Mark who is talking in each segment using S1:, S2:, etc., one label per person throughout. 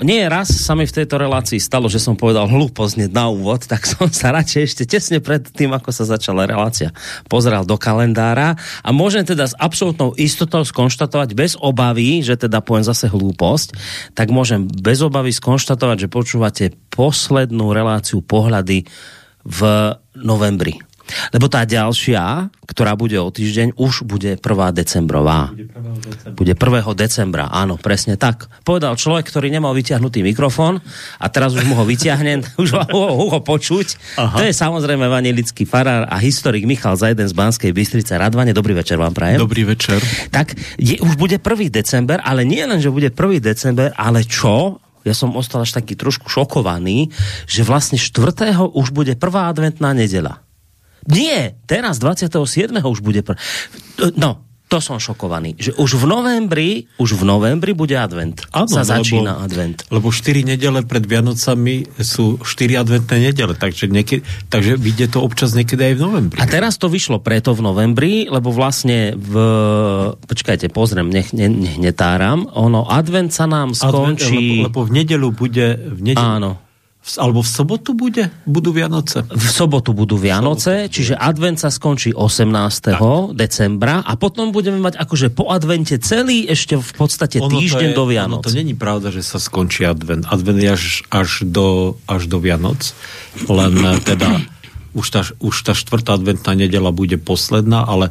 S1: Nie raz sa mi v tejto relácii stalo, že som povedal hlúposť na úvod, tak som sa radšej ešte tesne pred tým, ako sa začala relácia, pozrel do kalendára a môžem teda s absolútnou istotou skonštatovať bez obavy, že teda poviem zase hlúposť, tak môžem bez obavy skonštatovať, že počúvate poslednú reláciu pohľady v novembri. Lebo tá ďalšia, ktorá bude o týždeň, už bude 1. decembrová. Bude 1. decembra, áno, presne tak. Povedal človek, ktorý nemal vyťahnutý mikrofón a teraz už mu ho vyťahnem, už ho, ho počuť. Aha. To je samozrejme vanilický farár a historik Michal Zajden z Banskej Bystrice. Radvane, dobrý večer vám prajem.
S2: Dobrý večer.
S1: Tak je, už bude 1. december, ale nie len, že bude 1. december, ale čo? ja som ostal až taký trošku šokovaný, že vlastne 4. už bude prvá adventná nedela. Nie, teraz 27. už bude... Pr... No, to som šokovaný. Že už v novembri, už v novembri bude advent. Ano, sa začína
S2: lebo,
S1: advent.
S2: Lebo 4 nedele pred Vianocami sú 4 adventné nedele, takže, niekedy, takže vyjde to občas niekedy aj v novembri.
S1: A teraz to vyšlo preto v novembri, lebo vlastne v... Počkajte, pozriem, nech, ne, nech netáram. Ono, advent sa nám skončí...
S2: Advent, lebo, lebo v nedelu bude... V nedelu,
S1: Áno
S2: alebo v sobotu bude? Budú Vianoce?
S1: V sobotu budú Vianoce, sobotu. čiže advent sa skončí 18. Tak. decembra a potom budeme mať akože po advente celý ešte v podstate ono týždeň je, do Vianoc.
S2: To není pravda, že sa skončí advent. Advent je až, až, do, až do Vianoc, len eh, teda už tá, už tá štvrtá adventná nedela bude posledná, ale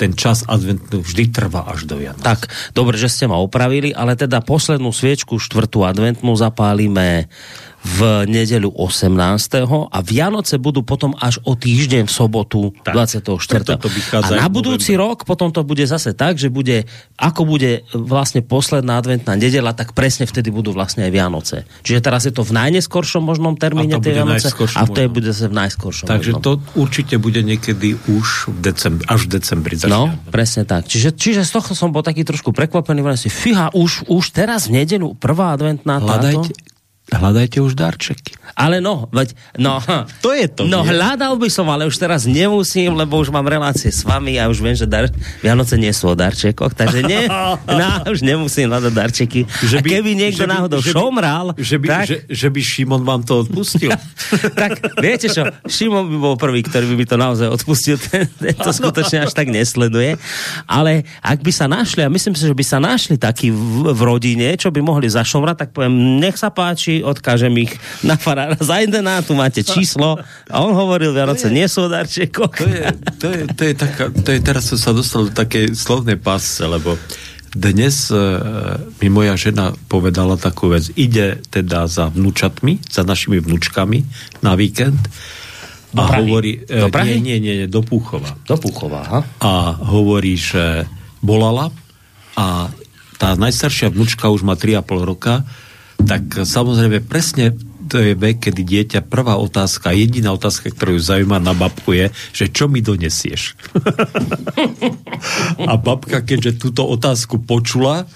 S2: ten čas adventný vždy trvá až do Vianoc.
S1: Tak, dobre, že ste ma opravili, ale teda poslednú sviečku, štvrtú adventnú zapálime v nedeľu 18. a Vianoce budú potom až o týždeň v sobotu tak, 24. A na budúci rok potom to bude zase tak, že bude, ako bude vlastne posledná adventná nedela, tak presne vtedy budú vlastne aj Vianoce. Čiže teraz je to v najneskoršom možnom termíne tej Vianoce a to je bude zase v najskoršom
S2: Takže možnom. to určite bude niekedy už v decembri, až v decembri.
S1: Začína. No, presne tak. Čiže, čiže z toho som bol taký trošku prekvapený, si, fíha, už, už teraz v nedelu prvá adventná
S2: Hľadajte, táto? Hľadajte už darčeky.
S1: Ale no, veď, no,
S2: to je to.
S1: No, nie? hľadal by som, ale už teraz nemusím, lebo už mám relácie s vami a už viem, že dar, Vianoce nie sú o darčekoch, takže nie, no, už nemusím hľadať darčeky. Že by, a keby niekto že by, náhodou že šomral,
S2: že by, tak, že, že by Šimon vám to odpustil.
S1: tak, viete čo, Šimon by bol prvý, ktorý by mi to naozaj odpustil, to skutočne až tak nesleduje. Ale ak by sa našli, a myslím si, že by sa našli takí v, v rodine, čo by mohli zašomrať, tak poviem, nech sa páči, odkážem ich na farára Zajdená, tu máte číslo a on hovoril, Vianoce nie sú o darčekoch.
S2: To je, to je, to je, taká, to je teraz som sa dostal do takej slovnej pásce, lebo dnes e, mi moja žena povedala takú vec. Ide teda za vnúčatmi, za našimi vnúčkami na víkend a
S1: do
S2: hovorí...
S1: Do e, Prahy?
S2: Nie, nie, nie, do Púchova.
S1: Do Púchova, aha.
S2: A hovorí, že bolala a tá najstaršia vnúčka už má 3,5 roka tak samozrejme presne to je vek, kedy dieťa prvá otázka, jediná otázka, ktorú ju zaujíma na babku je, že čo mi donesieš? a babka, keďže túto otázku počula,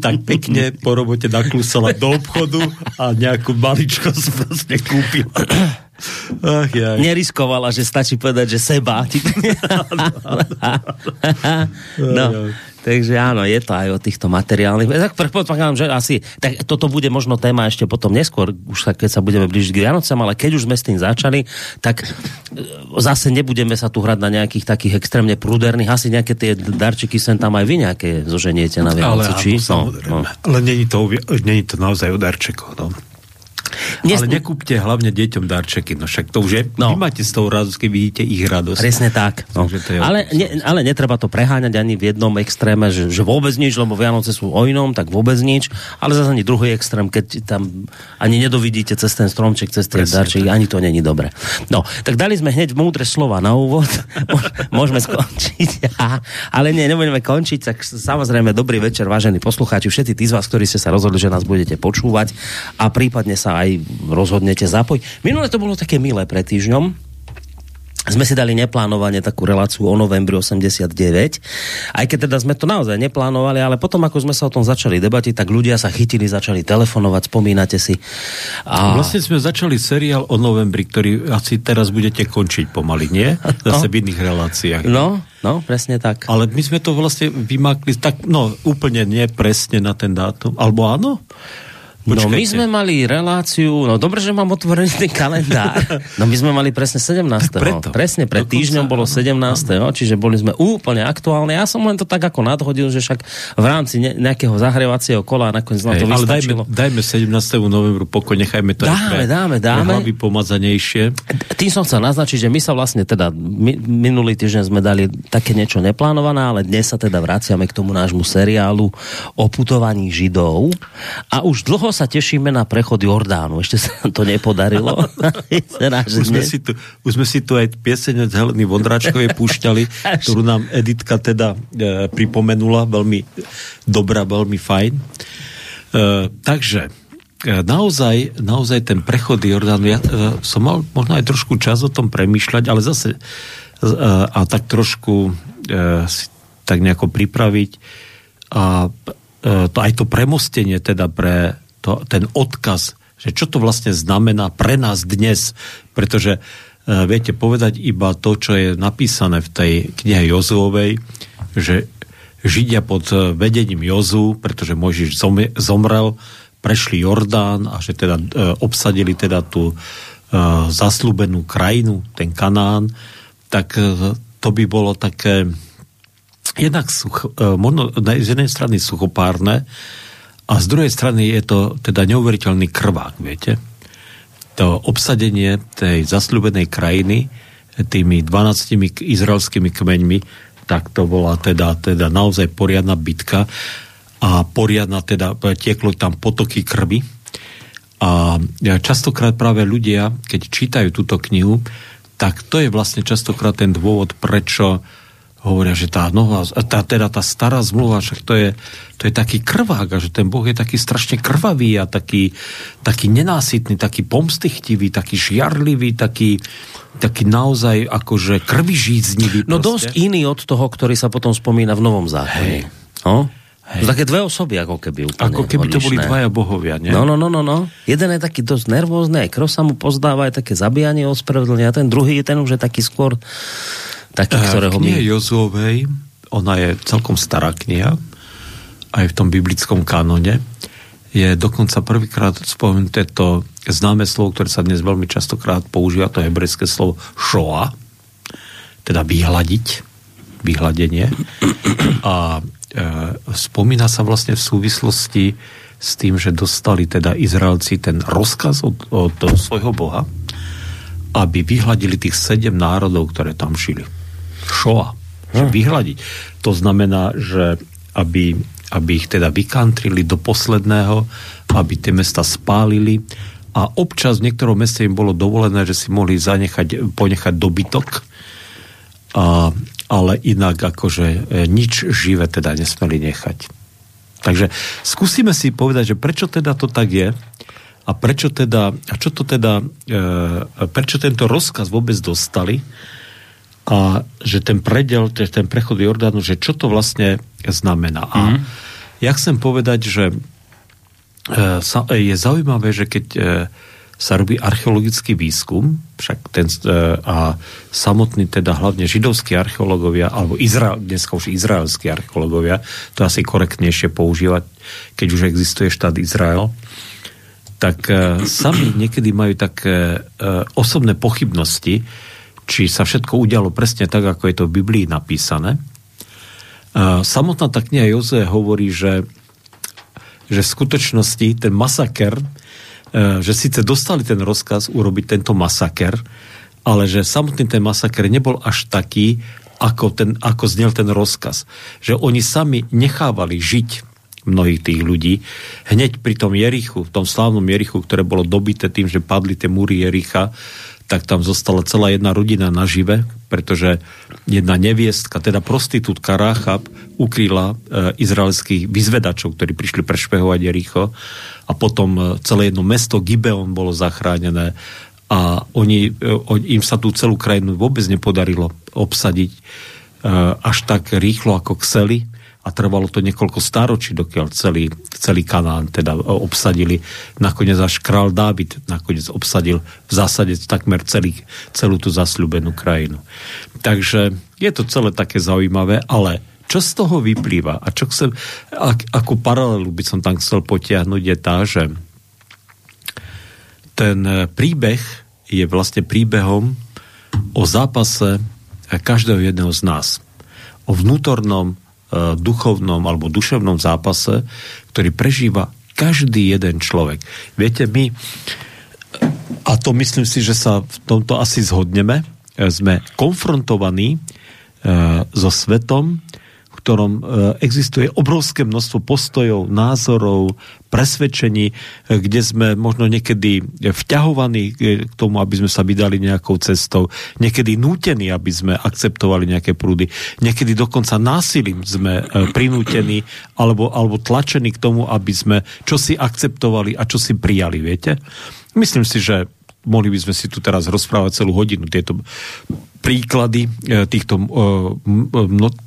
S2: tak pekne po robote naklusala do obchodu a nejakú maličkosť proste kúpila.
S1: Ach, ja. Neriskovala, že stačí povedať, že seba. no, Takže áno, je to aj o týchto materiálnych. Tak predpokladám, že asi, tak toto bude možno téma ešte potom neskôr, už sa, keď sa budeme blížiť k Vianocam, ale keď už sme s tým začali, tak e, zase nebudeme sa tu hrať na nejakých takých extrémne prúderných, asi nejaké tie darčiky sem tam aj vy nejaké zoženiete na Vianoce,
S2: ale, či? No, no. Ale není to, není to naozaj o darčekoch, no. Nes... Ale nekúpte hlavne deťom darčeky, no však to už je, no. vy máte z toho radosť, keď vidíte ich radosť.
S1: Presne tak. No. to je ale, ne, ale netreba to preháňať ani v jednom extréme, že, že vôbec nič, lebo Vianoce sú o inom, tak vôbec nič, ale zase ani druhý extrém, keď tam ani nedovidíte cez ten stromček, cez tie darčeky, ani to není dobre. No, tak dali sme hneď múdre slova na úvod, môžeme skončiť, ale nie, nebudeme končiť, tak samozrejme dobrý večer, vážení poslucháči, všetci tí z vás, ktorí ste sa rozhodli, že nás budete počúvať a prípadne sa aj rozhodnete zapojiť. Minule to bolo také milé pred týždňom, sme si dali neplánovane takú reláciu o novembri 89, aj keď teda sme to naozaj neplánovali, ale potom ako sme sa o tom začali debatiť, tak ľudia sa chytili, začali telefonovať, spomínate si.
S2: A... Vlastne sme začali seriál o novembri, ktorý asi teraz budete končiť pomaly, nie? Zase no. v iných reláciách.
S1: No, no, presne tak.
S2: Ale my sme to vlastne vymakli, tak no, úplne nie presne na ten dátum, alebo áno?
S1: No my sme mali reláciu, no dobre, že mám otvorený ten kalendár. No my sme mali presne 17. Preto. Presne pred Dokonca, týždňom bolo 17. No. Čiže boli sme úplne aktuálne. Ja som len to tak ako nadhodil, že však v rámci ne, nejakého zahrievacieho kola nakoniec na to
S2: hey, Ale dajme, dajme 17. novembru pokoj, nechajme to
S1: dáme, dáme, dáme.
S2: hlavy pomazanejšie.
S1: Tým som chcel naznačiť, že my sa vlastne teda my, minulý týždeň sme dali také niečo neplánované, ale dnes sa teda vraciame k tomu nášmu seriálu o putovaní Židov. A už dlho sa tešíme na prechod Jordánu. Ešte sa to nepodarilo.
S2: už, sme si tu, už sme si tu aj pieseň od Heleny Vondráčkovej púšťali, ktorú nám Editka teda e, pripomenula. Veľmi dobrá, veľmi fajn. E, takže e, naozaj, naozaj ten prechod Jordánu, ja e, som mal možno aj trošku čas o tom premýšľať, ale zase e, a tak trošku e, si tak nejako pripraviť a e, to, aj to premostenie teda pre to, ten odkaz, že čo to vlastne znamená pre nás dnes, pretože e, viete povedať iba to, čo je napísané v tej knihe Jozuovej, že Židia pod e, vedením Jozu, pretože Mojžiš zomrel, prešli Jordán a že teda e, obsadili teda tú e, zaslúbenú krajinu, ten Kanán, tak e, to by bolo také jednak such, e, možno z jednej strany suchopárne, a z druhej strany je to teda neuveriteľný krvák, viete. To obsadenie tej zasľubenej krajiny tými 12 izraelskými kmeňmi, tak to bola teda, teda naozaj poriadna bitka a poriadna teda, tieklo tam potoky krvi. A častokrát práve ľudia, keď čítajú túto knihu, tak to je vlastne častokrát ten dôvod, prečo hovoria, že tá nová, tá, teda tá stará zmluva, však to je, to je taký krvák a že ten Boh je taký strašne krvavý a taký, taký nenásytný, taký pomstychtivý, taký žiarlivý, taký, taký naozaj akože krvižíznivý.
S1: No proste. dosť iný od toho, ktorý sa potom spomína v Novom zákone. Hej. No? Hej. Také dve osoby, ako keby úplne
S2: Ako keby odlišné. to boli dvaja bohovia, nie?
S1: No, no, no, no, no. Jeden je taký dosť nervózny, aj krv sa mu pozdáva, aj také zabíjanie ospravedlňa, a ten druhý, ten už je taký skôr taký,
S2: eh, ktorého v knihe my... Jozuovej, ona je celkom stará kniha, aj v tom biblickom kanone, je dokonca prvýkrát spomenuté to známe slovo, ktoré sa dnes veľmi častokrát používa, to hebrejské slovo šoa, teda vyhľadiť, vyhľadenie. A e, spomína sa vlastne v súvislosti s tým, že dostali teda Izraelci ten rozkaz od, od svojho Boha, aby vyhľadili tých sedem národov, ktoré tam žili šoa. Hm. Vyhľadiť. To znamená, že aby, aby ich teda vykantrili do posledného, aby tie mesta spálili a občas v niektorom meste im bolo dovolené, že si mohli zanechať, ponechať dobytok, a, ale inak akože e, nič živé teda nesmeli nechať. Takže skúsime si povedať, že prečo teda to tak je a prečo teda, a čo to teda, e, prečo tento rozkaz vôbec dostali a že ten predel, ten prechod Jordánu, že čo to vlastne znamená. A mm. ja chcem povedať, že e, je zaujímavé, že keď e, sa robí archeologický výskum, však ten, e, a samotný teda hlavne židovskí archeológovia, alebo Izrael, dneska už izraelskí archeológovia, to asi korektnejšie používať, keď už existuje štát Izrael, tak sami niekedy majú také osobné pochybnosti, či sa všetko udialo presne tak, ako je to v Biblii napísané. Samotná tá kniha Joze hovorí, že, že v skutočnosti ten masaker, e, že síce dostali ten rozkaz urobiť tento masaker, ale že samotný ten masaker nebol až taký, ako, ten, ako znel ten rozkaz. Že oni sami nechávali žiť mnohých tých ľudí. Hneď pri tom Jerichu, v tom slávnom Jerichu, ktoré bolo dobité tým, že padli tie múry Jericha, tak tam zostala celá jedna rodina nažive, pretože jedna neviestka, teda prostitútka Ráchab, ukryla e, izraelských vyzvedačov, ktorí prišli prešpehovať Jericho. A potom e, celé jedno mesto Gibeon bolo zachránené a oni, e, im sa tú celú krajinu vôbec nepodarilo obsadiť e, až tak rýchlo, ako chceli a trvalo to niekoľko stáročí, dokiaľ celý, celý Kanán teda obsadili. Nakoniec až král Dávid nakoniec obsadil v zásade takmer celý, celú tú zasľubenú krajinu. Takže je to celé také zaujímavé, ale čo z toho vyplýva a čo chcem, ak, akú paralelu by som tam chcel potiahnuť je tá, že ten príbeh je vlastne príbehom o zápase každého jedného z nás. O vnútornom, duchovnom alebo duševnom zápase, ktorý prežíva každý jeden človek. Viete, my, a to myslím si, že sa v tomto asi zhodneme, e, sme konfrontovaní e, so svetom, ktorom e, existuje obrovské množstvo postojov, názorov, presvedčení, e, kde sme možno niekedy vťahovaní e, k tomu, aby sme sa vydali nejakou cestou, niekedy nútení, aby sme akceptovali nejaké prúdy, niekedy dokonca násilím sme prinútení alebo, alebo tlačení k tomu, aby sme čo si akceptovali a čo si prijali, viete? Myslím si, že mohli by sme si tu teraz rozprávať celú hodinu tieto príklady e, týchto, e,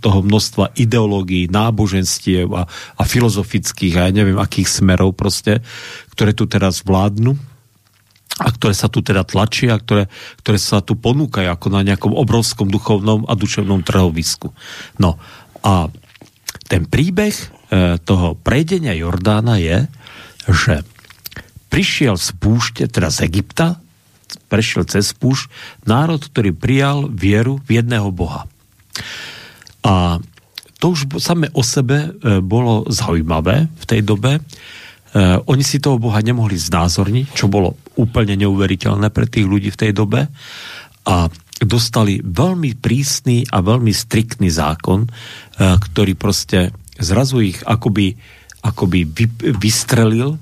S2: toho množstva ideológií, náboženstiev a, a filozofických a ja neviem akých smerov proste, ktoré tu teraz vládnu a ktoré sa tu teda tlačia a ktoré, ktoré sa tu ponúkajú ako na nejakom obrovskom duchovnom a duševnom trhovisku. No a ten príbeh e, toho prejdenia Jordána je, že prišiel z púšte, teda z Egypta, prešiel cez púšť, národ, ktorý prijal vieru v jedného Boha. A to už same o sebe e, bolo zaujímavé v tej dobe. E, oni si toho Boha nemohli znázorniť, čo bolo úplne neuveriteľné pre tých ľudí v tej dobe. A dostali veľmi prísny a veľmi striktný zákon, e, ktorý proste zrazu ich akoby, akoby vystrelil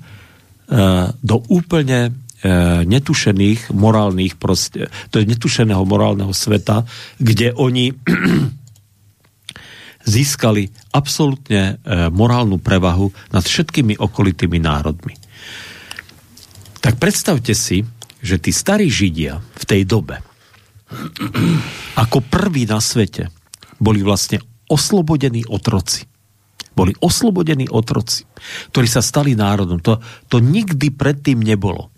S2: do úplne netušených morálnych proste, to je netušeného morálneho sveta, kde oni získali absolútne e, morálnu prevahu nad všetkými okolitými národmi. Tak predstavte si, že tí starí Židia v tej dobe ako prví na svete boli vlastne oslobodení otroci. Boli oslobodení otroci, ktorí sa stali národom. To, to nikdy predtým nebolo.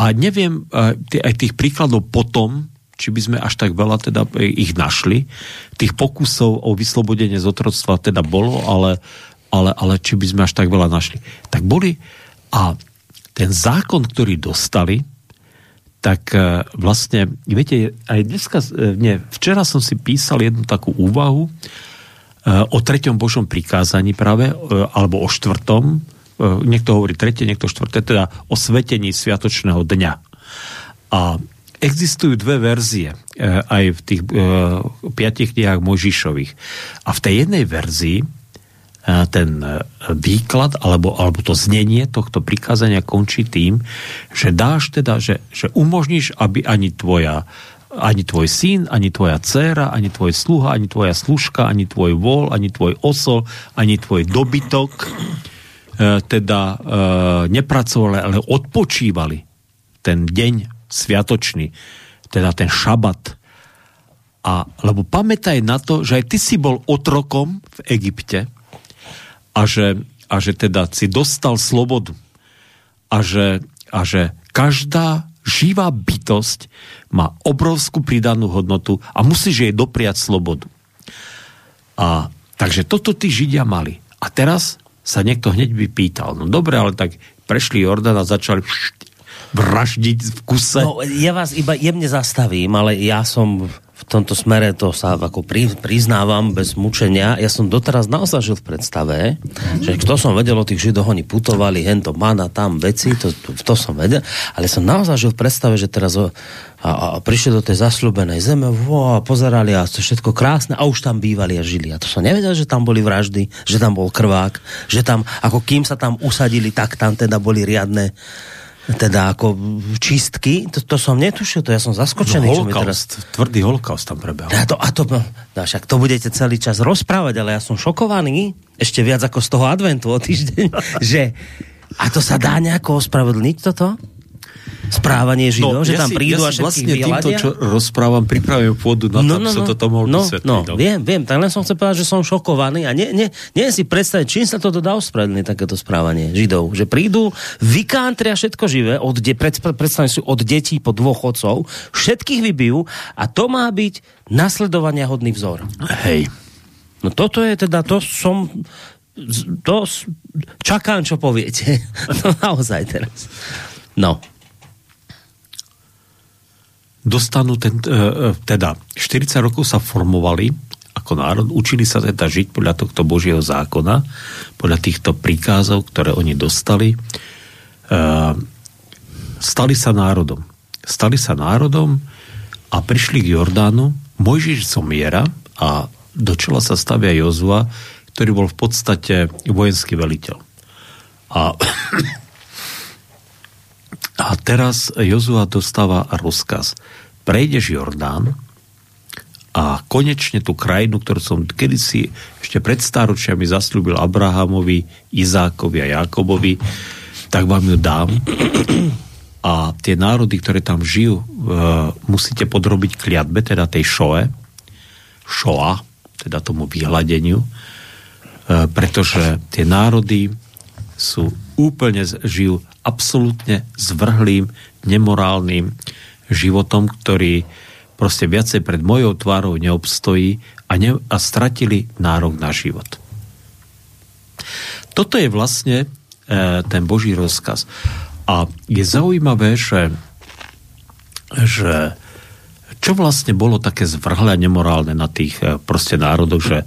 S2: A neviem, aj tých príkladov potom, či by sme až tak veľa teda e, ich našli. Tých pokusov o vyslobodenie z otroctva teda bolo, ale, ale, ale či by sme až tak veľa našli. Tak boli a ten zákon, ktorý dostali, tak e, vlastne, viete, aj dneska, e, nie, včera som si písal jednu takú úvahu o treťom Božom prikázaní práve, alebo o štvrtom, E, niekto hovorí tretie, niekto štvrté, teda o svetení sviatočného dňa. A existujú dve verzie e, aj v tých e, piatich knihách Mojžišových. A v tej jednej verzii ten výklad alebo, alebo to znenie tohto prikázania končí tým, že dáš teda, že, že umožníš, aby ani tvoja ani tvoj syn, ani tvoja dcéra, ani tvoj sluha, ani tvoja služka, ani tvoj vol, ani tvoj osol, ani tvoj dobytok E, teda e, nepracovali, ale odpočívali ten deň sviatočný, teda ten šabat. A, lebo pamätaj na to, že aj ty si bol otrokom v Egypte a že, a že teda si dostal slobodu a že, a že každá živá bytosť má obrovskú pridanú hodnotu a musíš jej dopriať slobodu. A takže toto tí Židia mali. A teraz sa niekto hneď by pýtal, no dobre, ale tak prešli Jordan a začali vraždiť v kuse.
S1: No, ja vás iba jemne zastavím, ale ja som v tomto smere to sa ako pri, priznávam bez mučenia. Ja som doteraz naozaj žil v predstave, že kto som vedel o tých židoch, oni putovali, hento, mana, tam, veci, to, to, to som vedel, ale som naozaj žil v predstave, že teraz o, a, a prišli do tej zasľubenej zeme, vo, a pozerali a to všetko krásne a už tam bývali a žili. A to som nevedel, že tam boli vraždy, že tam bol krvák, že tam, ako kým sa tam usadili, tak tam teda boli riadne teda ako čistky, to, to som netušil, to ja som zaskočený.
S2: No, holokaust, teraz... tvrdý holokaust tam prebehol.
S1: A to, a to, no, však to budete celý čas rozprávať, ale ja som šokovaný, ešte viac ako z toho adventu o týždeň, že a to sa dá nejako ospravedlniť toto? Správanie Židov, no, že ja tam si, prídu ja a všetkých
S2: vlastne týmto, čo rozprávam, pripravujem pôdu na no, to, no, no, to mohol
S1: no, vysvetliť. No, no, viem, viem, tak len som chcel povedať, že som šokovaný a nie, nie, nie si predstaviť, čím sa toto dá ospravedlniť, takéto správanie Židov. Že prídu, vykántria všetko živé, od de, pred, predstavím si od detí po dvoch otcov, všetkých vybijú a to má byť nasledovania hodný vzor.
S2: Hej.
S1: No toto je teda, to som to čakám, čo poviete. no naozaj teraz. No.
S2: Dostanú ten, e, teda 40 rokov sa formovali ako národ, učili sa teda žiť podľa tohto Božieho zákona, podľa týchto príkazov, ktoré oni dostali. Stali sa národom. Stali sa národom a prišli k Jordánu. Mojžiš zomiera a do čela sa stavia Jozua, ktorý bol v podstate vojenský veliteľ. A, a teraz Jozua dostáva rozkaz. Prejdeš Jordán a konečne tú krajinu, ktorú som kedysi ešte pred stáročiami zasľúbil Abrahamovi, Izákovi a Jakobovi, tak vám ju dám. A tie národy, ktoré tam žijú, e, musíte podrobiť kliatbe, teda tej šoe, šoa, teda tomu vyhľadeniu, E, pretože tie národy sú úplne, žijú absolútne zvrhlým, nemorálnym životom, ktorý proste viacej pred mojou tvárou neobstojí a, ne, a stratili nárok na život. Toto je vlastne e, ten Boží rozkaz. A je zaujímavé, že, že čo vlastne bolo také zvrhlé a nemorálne na tých eh, proste národoch, že,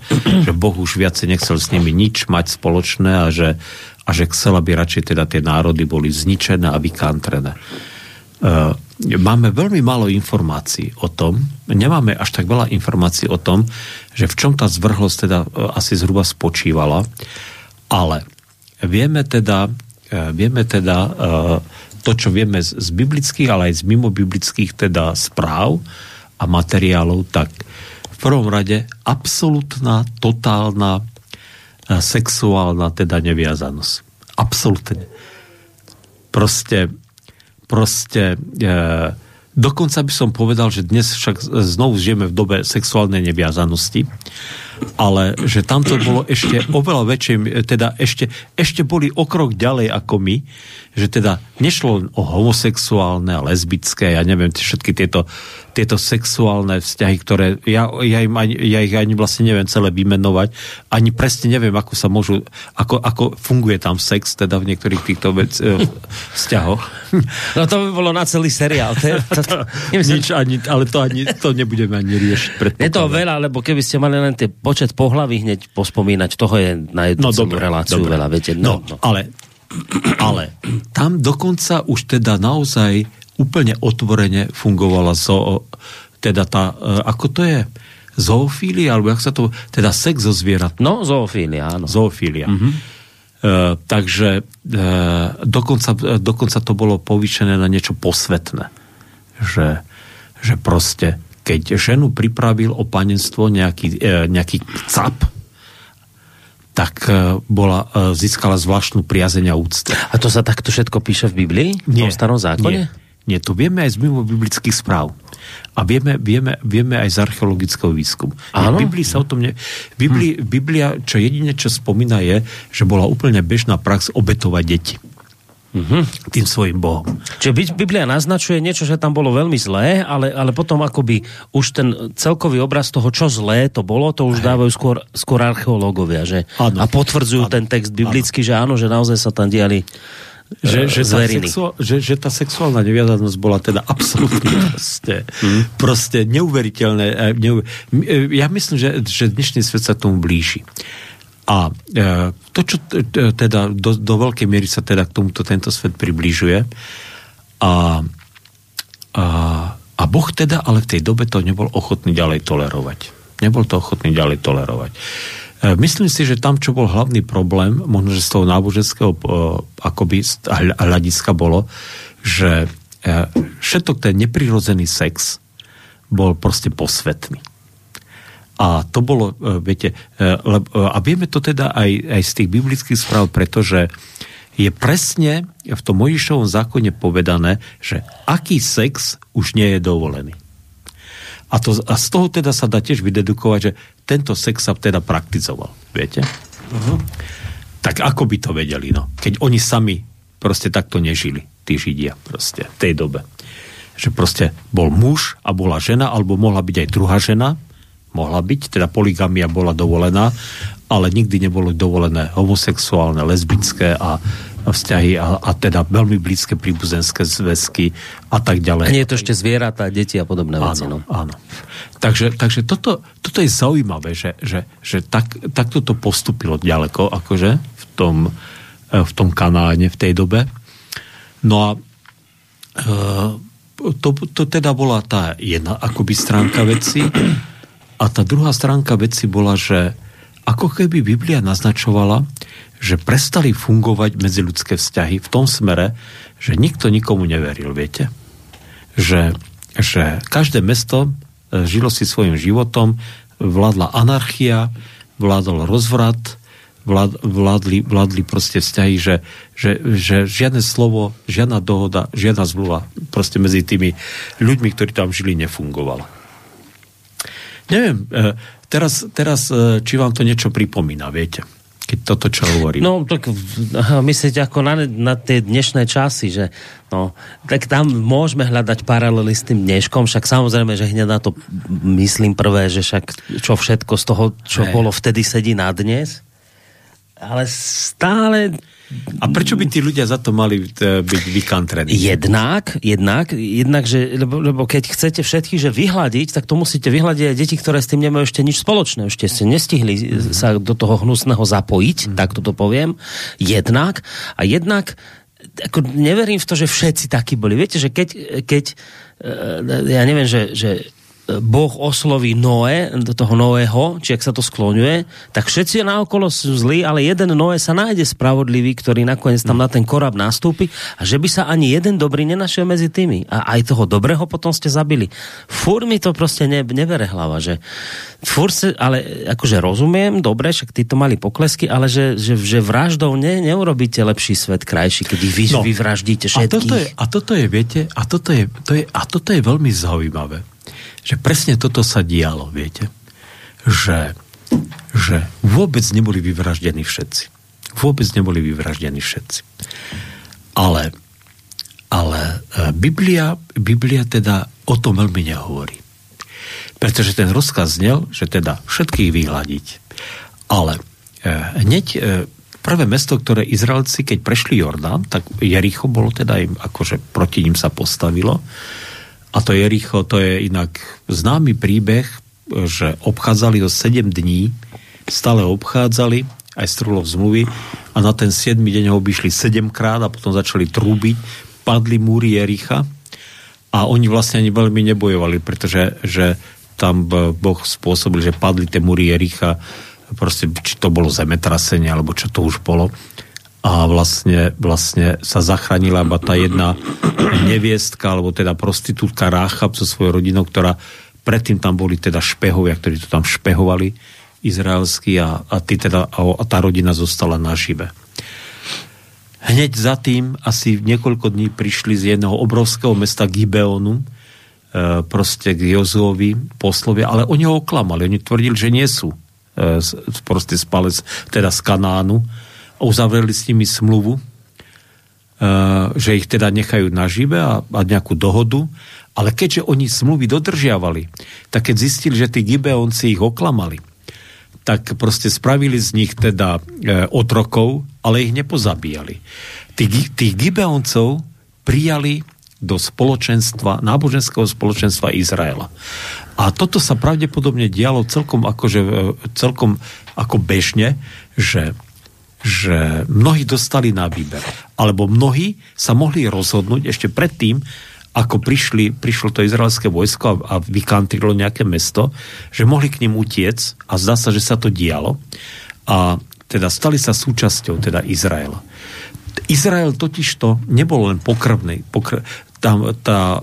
S2: že Boh už viacej nechcel s nimi nič mať spoločné a že, a že chcel, aby radšej teda tie národy boli zničené a vykantrené. Uh, máme veľmi málo informácií o tom, nemáme až tak veľa informácií o tom, že v čom tá zvrhlosť teda uh, asi zhruba spočívala, ale vieme teda, vieme teda to, čo vieme z, z biblických, ale aj z mimobiblických teda správ a materiálov, tak v prvom rade absolútna, totálna e, sexuálna teda neviazanosť. Absolútne. Proste, proste e, dokonca by som povedal, že dnes však znovu žijeme v dobe sexuálnej neviazanosti ale že tamto bolo ešte oveľa väčšie, teda ešte, ešte boli o krok ďalej ako my, že teda nešlo o homosexuálne a lesbické, ja neviem, všetky tieto, tieto sexuálne vzťahy, ktoré ja, ja, im ani, ja ich ani vlastne neviem celé vymenovať, ani presne neviem, ako sa môžu, ako, ako funguje tam sex, teda v niektorých týchto vec, eh, vzťahoch.
S1: No to by bolo na celý seriál. To, to, to,
S2: Nič, ani, ale to, ani, to nebudeme ani riešiť.
S1: Je to veľa, lebo keby ste mali len tie počet pohlaví hneď pospomínať, toho je na jednu no, dobré, reláciu dobré. veľa, viete.
S2: No, no, no. Ale, ale tam dokonca už teda naozaj úplne otvorene fungovala zo, teda tá, e, ako to je, zoofília, alebo jak sa to, teda sex zo zvierat.
S1: No, zoofília, áno.
S2: Zoofília. Mm-hmm. Uh, takže uh, dokonca, dokonca to bolo povýšené na niečo posvetné. Že, že proste keď ženu pripravil o panenstvo nejaký, e, nejaký cap, tak e, bola, e, získala zvláštnu priazeň a úctu.
S1: A to sa takto všetko píše v Biblii?
S2: Nie.
S1: V tom starom zákone?
S2: Nie. Nie, to vieme aj z mimo biblických správ. A vieme, vieme, vieme aj z archeologického výskumu.
S1: Áno?
S2: V Biblii sa o tom ne... Bibli, hm. Biblia, čo jedine, čo spomína je, že bola úplne bežná prax obetovať deti mm-hmm. tým svojim bohom.
S1: Čiže Biblia naznačuje niečo, že tam bolo veľmi zlé, ale, ale potom akoby už ten celkový obraz toho, čo zlé to bolo, to už Hej. dávajú skôr, skôr archeológovia, že? Ano. A potvrdzujú ano. ten text biblický, ano. že áno, že naozaj sa tam diali
S2: že, že, tá sexuál, že, že tá sexuálna neviazanosť bola teda absolútne proste, hmm. proste neuveriteľné. E, Neuver... E, ja myslím, že, že dnešný svet sa tomu blíži. A e, to, čo teda do, do veľkej miery sa teda k tomuto tento svet približuje. A, a, a Boh teda ale v tej dobe to nebol ochotný ďalej tolerovať. Nebol to ochotný ďalej tolerovať. E, myslím si, že tam, čo bol hlavný problém, možno, že z toho náboženského e, akoby hľadiska bolo, že všetok ten neprirodzený sex bol proste posvetný. A to bolo, e, viete, e, e, a vieme to teda aj, aj z tých biblických správ, pretože je presne v tom Mojišovom zákone povedané, že aký sex už nie je dovolený. A, to, a z toho teda sa dá tiež vydedukovať, že tento sex sa teda praktizoval, viete? Uh-huh. Tak ako by to vedeli, no? Keď oni sami proste takto nežili, tí Židia proste v tej dobe. Že proste bol muž a bola žena, alebo mohla byť aj druhá žena, mohla byť, teda poligamia bola dovolená, ale nikdy nebolo dovolené homosexuálne, lesbické a vzťahy a, a teda veľmi blízke príbuzenské zväzky a tak ďalej. A
S1: nie je to ešte zvieratá, deti a podobné
S2: áno,
S1: veci. No.
S2: Áno. Takže, takže toto, toto je zaujímavé, že, že, že tak, takto to postupilo ďaleko, akože v tom, e, v tom kanáne v tej dobe. No a e, to, to teda bola tá jedna akoby stránka veci a tá druhá stránka veci bola, že ako keby Biblia naznačovala, že prestali fungovať medziľudské vzťahy v tom smere, že nikto nikomu neveril, viete? Že, že každé mesto e, žilo si svojim životom, vládla anarchia, vládol rozvrat, vlád, vládli, vládli proste vzťahy, že, že, že žiadne slovo, žiadna dohoda, žiadna zmluva proste medzi tými ľuďmi, ktorí tam žili, nefungovala. Neviem, e, teraz, teraz e, či vám to niečo pripomína, viete? keď toto, čo hovorím.
S1: No, tak myslíte ako na, na tie dnešné časy, že no, tak tam môžeme hľadať paralely s tým dneškom, však samozrejme, že hneď na to myslím prvé, že však čo všetko z toho, čo hey. bolo vtedy, sedí na dnes. Ale stále
S2: a prečo by tí ľudia za to mali e, byť vykantrení?
S1: Jednak, jednak, jednak že, lebo, lebo keď chcete všetky, že vyhľadiť, tak to musíte vyhľadiť aj deti, ktoré s tým nemajú ešte nič spoločné. Ešte ste nestihli mm-hmm. sa do toho hnusného zapojiť, mm-hmm. tak toto poviem. Jednak. A jednak ako neverím v to, že všetci takí boli. Viete, že keď, keď e, ja neviem, že, že Boh osloví Noé, do toho Noého, či ak sa to skloňuje, tak všetci naokolo sú zlí, ale jeden Noé sa nájde spravodlivý, ktorý nakoniec tam na ten korab nastúpi a že by sa ani jeden dobrý nenašiel medzi tými. A aj toho dobrého potom ste zabili. Fúr mi to proste ne, nevere hlava, že fúr se, ale akože rozumiem, dobre, však tí to mali poklesky, ale že, že, že vraždou ne, neurobíte lepší svet krajší, keď ich vy, no, vyvraždíte všetkých.
S2: A toto je, a toto je viete, a toto je, to je, a toto je veľmi zaujímavé že presne toto sa dialo, viete. Že, že vôbec neboli vyvraždení všetci. Vôbec neboli vyvraždení všetci. Ale, ale e, Biblia, Biblia teda o tom veľmi nehovorí. Pretože ten rozkaz znel, že teda všetkých vyhľadiť. Ale e, hneď e, prvé mesto, ktoré Izraelci, keď prešli Jordán, tak Jericho bolo teda im, akože proti ním sa postavilo a to Jericho, to je inak známy príbeh, že obchádzali ho 7 dní, stále obchádzali, aj z trulov zmluvy a na ten 7 deň ho obišli 7 krát a potom začali trúbiť, padli múry Jericha a oni vlastne ani veľmi nebojovali, pretože že tam Boh spôsobil, že padli tie múry Jericha, proste či to bolo zemetrasenie, alebo čo to už bolo a vlastne, vlastne sa zachránila iba tá jedna neviestka, alebo teda prostitútka Ráchab so svojou rodinou, ktorá predtým tam boli teda špehovia, ktorí to tam špehovali izraelskí a, a, ty teda, a, tá rodina zostala nažive. Hneď za tým asi niekoľko dní prišli z jedného obrovského mesta Gibeonu, e, proste k Jozovi poslovia, ale oni ho oklamali. Oni tvrdili, že nie sú e, proste z teda z Kanánu, uzavreli s nimi smluvu, e, že ich teda nechajú nažive a, a nejakú dohodu, ale keďže oni smluvy dodržiavali, tak keď zistili, že tí Gibeonci ich oklamali, tak proste spravili z nich teda e, otrokov, ale ich nepozabíjali. Tí, tých Gibeoncov prijali do spoločenstva, náboženského spoločenstva Izraela. A toto sa pravdepodobne dialo celkom, akože, celkom ako bežne, že že mnohí dostali na výber. Alebo mnohí sa mohli rozhodnúť ešte predtým, ako prišli, prišlo to izraelské vojsko a, a vykantrilo nejaké mesto, že mohli k ním utiec a zdá sa, že sa to dialo a teda stali sa súčasťou teda Izraela. Izrael totiž to nebol len pokrvný. Pokr- tam, tá,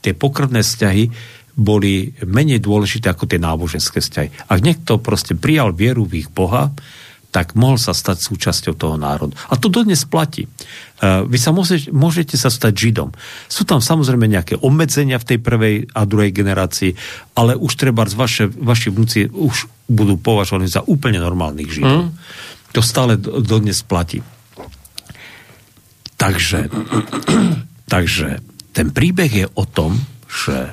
S2: tie pokrvné vzťahy boli menej dôležité ako tie náboženské vzťahy. Ak niekto proste prijal vieru v ich Boha, tak mohol sa stať súčasťou toho národa. A to dodnes platí. E, vy sa môžete, môžete sa stať Židom. Sú tam samozrejme nejaké obmedzenia v tej prvej a druhej generácii, ale už treba z vaše, vaši vnúci už budú považovaní za úplne normálnych Židov. Mm. To stále dodnes platí. Takže, takže ten príbeh je o tom, že e,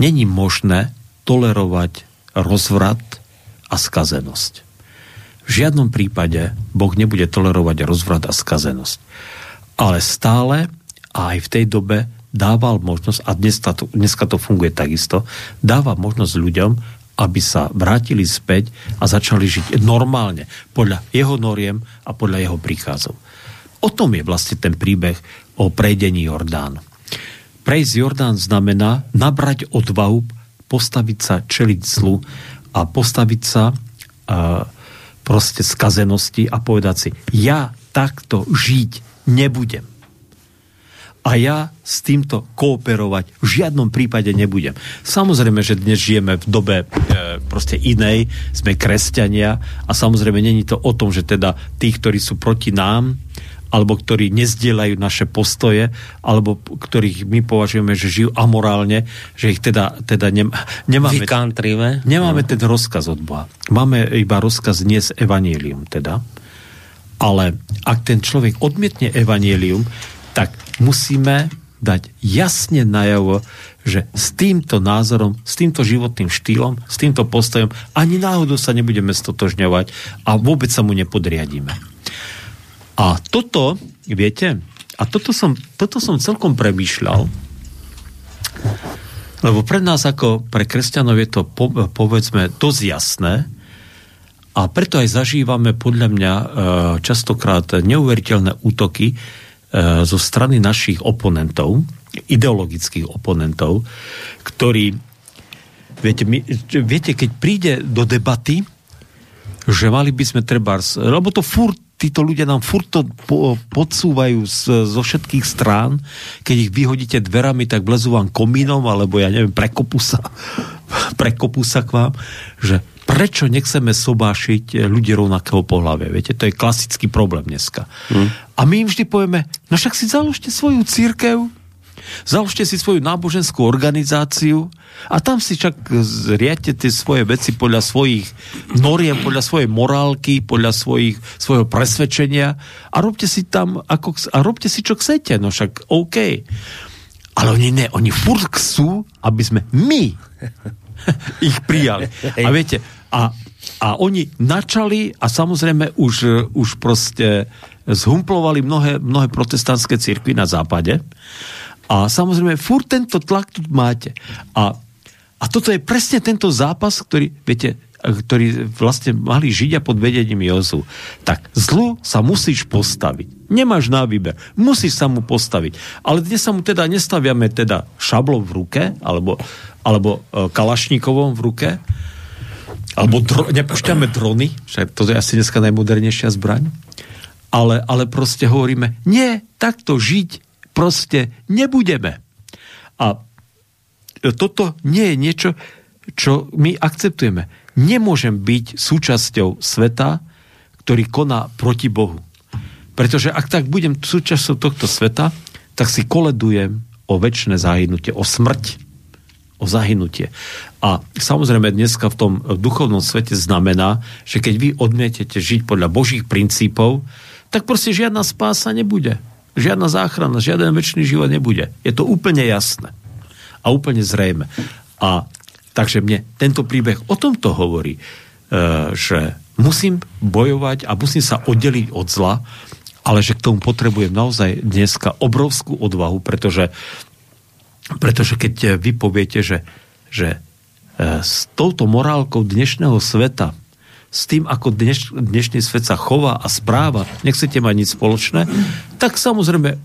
S2: není možné tolerovať rozvrat a skazenosť. v žiadnom prípade Boh nebude tolerovať rozvrat a skazenosť. Ale stále a aj v tej dobe dával možnosť, a dneska to, dneska to funguje takisto, dáva možnosť ľuďom, aby sa vrátili späť a začali žiť normálne, podľa jeho noriem a podľa jeho príkazov. O tom je vlastne ten príbeh o prejdení Jordánu. Prejsť Jordán znamená nabrať odvahu, postaviť sa, čeliť zlu a postaviť sa uh, proste skazenosti a povedať si, ja takto žiť nebudem a ja s týmto kooperovať v žiadnom prípade nebudem. Samozrejme, že dnes žijeme v dobe e, proste inej, sme kresťania a samozrejme není to o tom, že teda tí, ktorí sú proti nám, alebo ktorí nezdielajú naše postoje, alebo ktorých my považujeme, že žijú amorálne, že ich teda, teda nem, nemáme, nemáme no. ten rozkaz od Boha. Máme iba rozkaz dnes evanielium teda. Ale ak ten človek odmietne evanielium, tak musíme dať jasne najavo, že s týmto názorom, s týmto životným štýlom, s týmto postojom ani náhodou sa nebudeme stotožňovať a vôbec sa mu nepodriadíme. A toto, viete, a toto som, toto som celkom premýšľal, lebo pre nás ako pre kresťanov je to po, povedzme dosť jasné a preto aj zažívame podľa mňa e, častokrát neuveriteľné útoky, E, zo strany našich oponentov, ideologických oponentov, ktorí, viete, my, viete, keď príde do debaty, že mali by sme treba, lebo to furt títo ľudia nám furt to po, podsúvajú z, zo všetkých strán. Keď ich vyhodíte dverami, tak vlezú vám komínom, alebo ja neviem, prekopú sa, prekopú sa k vám, že prečo nechceme sobášiť ľudí rovnakého pohľavia. Viete, to je klasický problém dneska. Hmm. A my im vždy povieme, no však si založte svoju církev, založte si svoju náboženskú organizáciu a tam si však zriadte tie svoje veci podľa svojich noriem, podľa svojej morálky, podľa svojich, svojho presvedčenia a robte si tam, ako, a robte si, čo chcete, no však OK. Ale oni ne, oni furt chcú, aby sme my ich prijali. A viete, a, a oni načali a samozrejme už, už proste zhumplovali mnohé, mnohé protestantské cirkvy na západe. A samozrejme, furt tento tlak tu máte. A, a toto je presne tento zápas, ktorý, viete, ktorí vlastne mali žiť a pod vedením Jozu. Tak zlu sa musíš postaviť. Nemáš na výber. Musíš sa mu postaviť. Ale dnes sa mu teda nestaviame teda šablom v ruke, alebo, alebo e, kalašníkovom v ruke, alebo dro, nepúšťame drony, však to je asi dneska najmodernejšia zbraň, ale, ale proste hovoríme, nie, takto žiť proste nebudeme. A toto nie je niečo, čo my akceptujeme. Nemôžem byť súčasťou sveta, ktorý koná proti Bohu. Pretože ak tak budem súčasťou tohto sveta, tak si koledujem o väčšie zahynutie, o smrť o zahynutie. A samozrejme dneska v tom duchovnom svete znamená, že keď vy odmietete žiť podľa Božích princípov, tak proste žiadna spása nebude. Žiadna záchrana, žiaden väčší život nebude. Je to úplne jasné. A úplne zrejme. A takže mne tento príbeh o tomto hovorí, e, že musím bojovať a musím sa oddeliť od zla, ale že k tomu potrebujem naozaj dneska obrovskú odvahu, pretože pretože keď vy poviete, že, že eh, s touto morálkou dnešného sveta, s tým, ako dneš, dnešný svet sa chová a správa, nechcete mať nič spoločné, tak samozrejme e,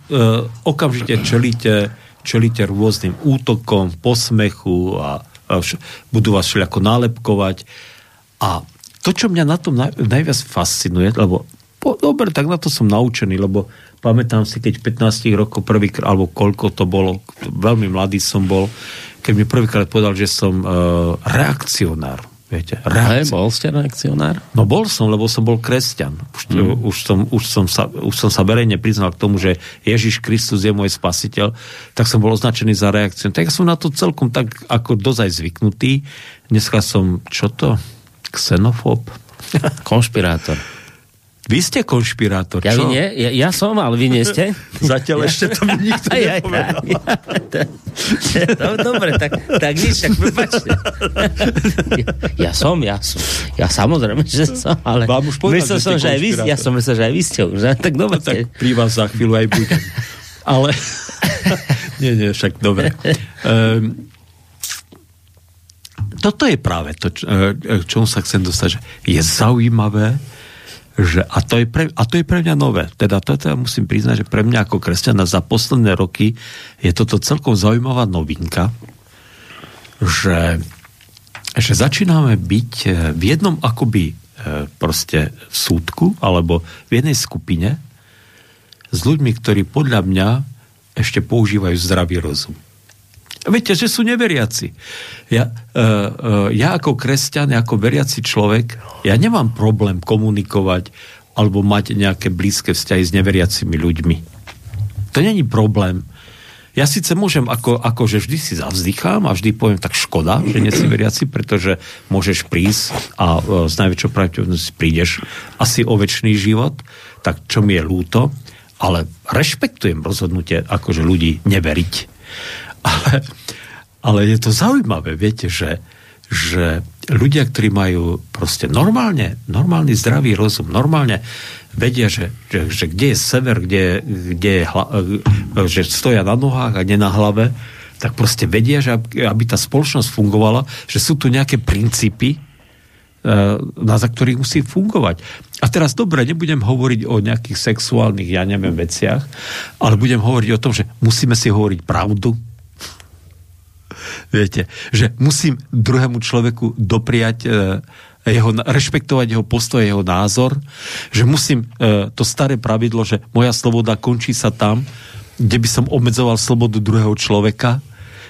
S2: okamžite čelíte, čelíte rôznym útokom, posmechu a, a vš- budú vás všelijako nálepkovať. A to, čo mňa na tom naj, najviac fascinuje, lebo po, dobre, tak na to som naučený, lebo pamätám si, keď 15 rokov prvýkrát, alebo koľko to bolo, veľmi mladý som bol, keď mi prvýkrát povedal, že som uh, reakcionár. Viete,
S1: reakci... bol ste reakcionár?
S2: No bol som, lebo som bol kresťan. Už, mm. už, som, už, som sa, už som sa verejne priznal k tomu, že Ježiš Kristus je môj spasiteľ, tak som bol označený za reakciu. Tak ja som na to celkom tak ako dozaj zvyknutý. Dneska som, čo to? Xenofób?
S1: Konšpirátor.
S2: Vy ste konšpirátor,
S1: Ja,
S2: čo?
S1: nie? Ja, ja som, ale vy nie ste.
S2: Zatiaľ ešte to mi nikto
S1: Ja, ja,
S2: nepovedal.
S1: ja, ja, dobre, tak, tak nič, tak. Ja, ja som, ja som. Ja samozrejme, že som, ale
S2: Vám už povedal,
S1: myslel
S2: že
S1: som, že aj vy, ja som myslel, že aj vy ste už. ne? Tak dobre.
S2: No, tak pri vás za chvíľu aj budem. Ale... nie, nie, však dobre. Um, toto je práve to, čo, k čomu sa chcem dostať, že je zaujímavé, že, a, to je pre, a to je pre mňa nové. Teda toto ja musím priznať, že pre mňa ako kresťana za posledné roky je toto celkom zaujímavá novinka, že, že začíname byť eh, v jednom akoby eh, proste súdku alebo v jednej skupine s ľuďmi, ktorí podľa mňa ešte používajú zdravý rozum. Viete, že sú neveriaci. Ja, uh, uh, ja ako kresťan, ako veriaci človek, ja nemám problém komunikovať alebo mať nejaké blízke vzťahy s neveriacimi ľuďmi. To není problém. Ja síce môžem, ako, ako že vždy si zavzdychám a vždy poviem, tak škoda, že nie si veriaci, pretože môžeš prísť a uh, s najväčšou pravdepodobnosťou prídeš asi o väčší život, tak čo mi je ľúto, ale rešpektujem rozhodnutie akože ľudí neveriť. Ale, ale je to zaujímavé, viete, že, že ľudia, ktorí majú proste normálne, normálny zdravý rozum, normálne vedia, že, že, že kde je sever, kde, kde je hla, že stoja na nohách a nie na hlave, tak proste vedia, že aby, tá spoločnosť fungovala, že sú tu nejaké princípy, na za ktorých musí fungovať. A teraz dobre, nebudem hovoriť o nejakých sexuálnych, ja neviem, veciach, ale budem hovoriť o tom, že musíme si hovoriť pravdu. Viete, že musím druhému človeku dopriať e, jeho, rešpektovať jeho postoj, jeho názor, že musím e, to staré pravidlo, že moja sloboda končí sa tam, kde by som obmedzoval slobodu druhého človeka,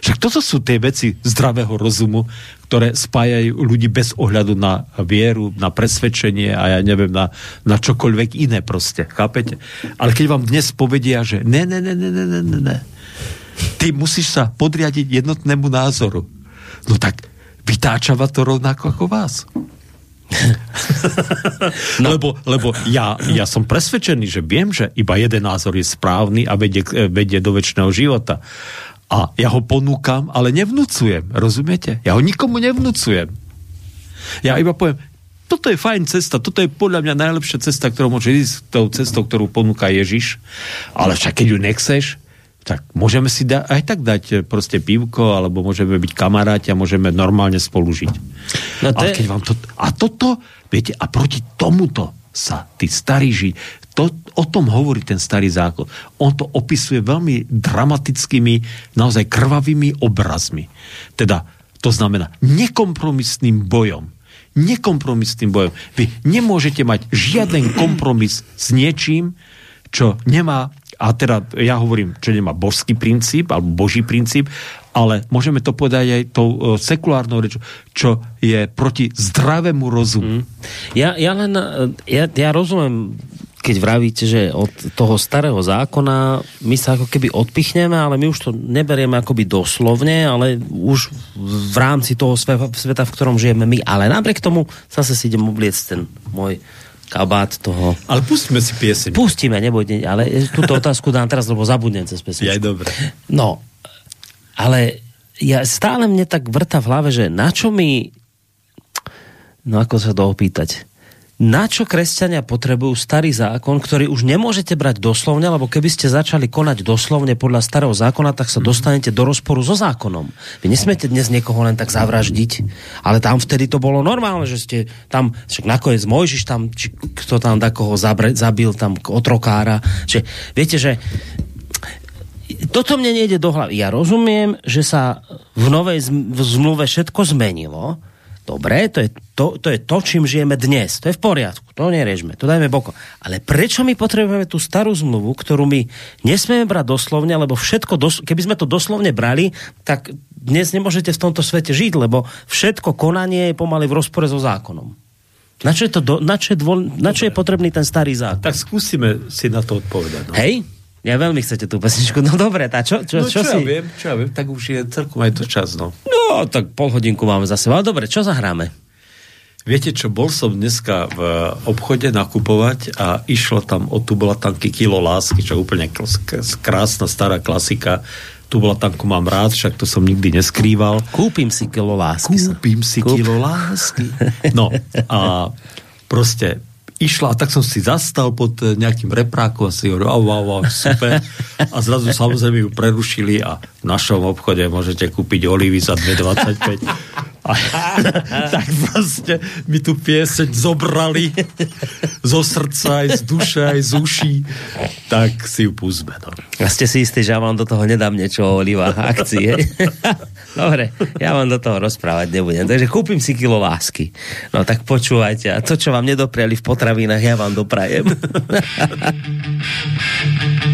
S2: však toto sú tie veci zdravého rozumu, ktoré spájajú ľudí bez ohľadu na vieru, na presvedčenie a ja neviem, na, na čokoľvek iné proste. Chápete? Ale keď vám dnes povedia, že ne, ne, ne, ne, ne, ne, ne, ne. Ty musíš sa podriadiť jednotnému názoru. No tak vytáčava to rovnako ako vás. no. Lebo, lebo ja, ja som presvedčený, že viem, že iba jeden názor je správny a vedie, vedie do väčšného života. A ja ho ponúkam, ale nevnúcujem. Rozumiete? Ja ho nikomu nevnúcujem. Ja iba poviem, toto je fajn cesta, toto je podľa mňa najlepšia cesta, ktorou môže ísť tou cestou, ktorú ponúka Ježiš. Ale však keď ju nechceš, tak môžeme si da- aj tak dať e, proste pivko, alebo môžeme byť kamaráti a môžeme normálne spolužiť. No to a, keď vám to, a toto, viete, a proti tomuto sa tí starí žiť, to, o tom hovorí ten starý zákon. On to opisuje veľmi dramatickými, naozaj krvavými obrazmi. Teda, to znamená nekompromisným bojom. Nekompromisným bojom. Vy nemôžete mať žiaden kompromis s niečím, čo nemá a teda ja hovorím, čo nemá božský princíp, alebo boží princíp, ale môžeme to povedať aj tou uh, sekulárnou rečou, čo je proti zdravému rozumu. Mm.
S1: Ja, ja len, ja, ja rozumiem, keď vravíte, že od toho starého zákona my sa ako keby odpichneme, ale my už to neberieme akoby doslovne, ale už v rámci toho sveta, v ktorom žijeme my. Ale napriek tomu zase si idem obliecť ten môj kabát toho...
S2: Ale pustíme si pieseň.
S1: Pustíme, nebojte, ale túto otázku dám teraz, lebo zabudnem cez pesničku.
S2: Ja, dobre.
S1: No, ale ja stále mne tak vrta v hlave, že na čo mi... No ako sa to opýtať? Na čo kresťania potrebujú starý zákon, ktorý už nemôžete brať doslovne, lebo keby ste začali konať doslovne podľa starého zákona, tak sa dostanete do rozporu so zákonom. Vy nesmiete dnes niekoho len tak zavraždiť, ale tam vtedy to bolo normálne, že ste tam, však nakoniec Mojžiš tam, či kto tam takoho zabil, tam otrokára, že viete, že toto mne nejde do hlavy. Ja rozumiem, že sa v novej zmluve všetko zmenilo, Dobre, to je to, to je to, čím žijeme dnes. To je v poriadku, to neriežme, to dajme boko. Ale prečo my potrebujeme tú starú zmluvu, ktorú my nesmieme brať doslovne, lebo všetko, dos- keby sme to doslovne brali, tak dnes nemôžete v tomto svete žiť, lebo všetko konanie je pomaly v rozpore so zákonom. Na čo je, to do, na čo je, dvol, na čo je potrebný ten starý zákon?
S2: Tak skúsime si na to odpovedať. No.
S1: Hej? Ja veľmi chcete tú pesničku. No dobre, tá čo, čo,
S2: no,
S1: čo,
S2: čo
S1: si...
S2: ja viem, čo ja viem, tak už je celkom aj to čas, no.
S1: No, tak pol hodinku máme za sebou. Dobre, čo zahráme?
S2: Viete čo, bol som dneska v obchode nakupovať a išlo tam o tubolatanky kilo lásky, čo úplne krásna stará klasika. Tubolatanku mám rád, však to som nikdy neskrýval.
S3: Kúpim si kilo lásky.
S2: Kúpim si Kúp. kilo lásky. No a proste išla a tak som si zastal pod eh, nejakým reprákom a si hovoril, au, au, au, super. A zrazu samozrejme ju prerušili a v našom obchode môžete kúpiť olivy za 2,25. A, tak proste mi tu pieseň zobrali zo srdca, aj z duše, aj z uší. Tak si ju púzme. No.
S3: A ste si istí, že ja vám do toho nedám niečo o olivách akcie. Dobre, ja vám do toho rozprávať nebudem. Takže kúpim si kilo lásky. No tak počúvajte. A to, čo vám nedopriali v potravinách, ja vám doprajem.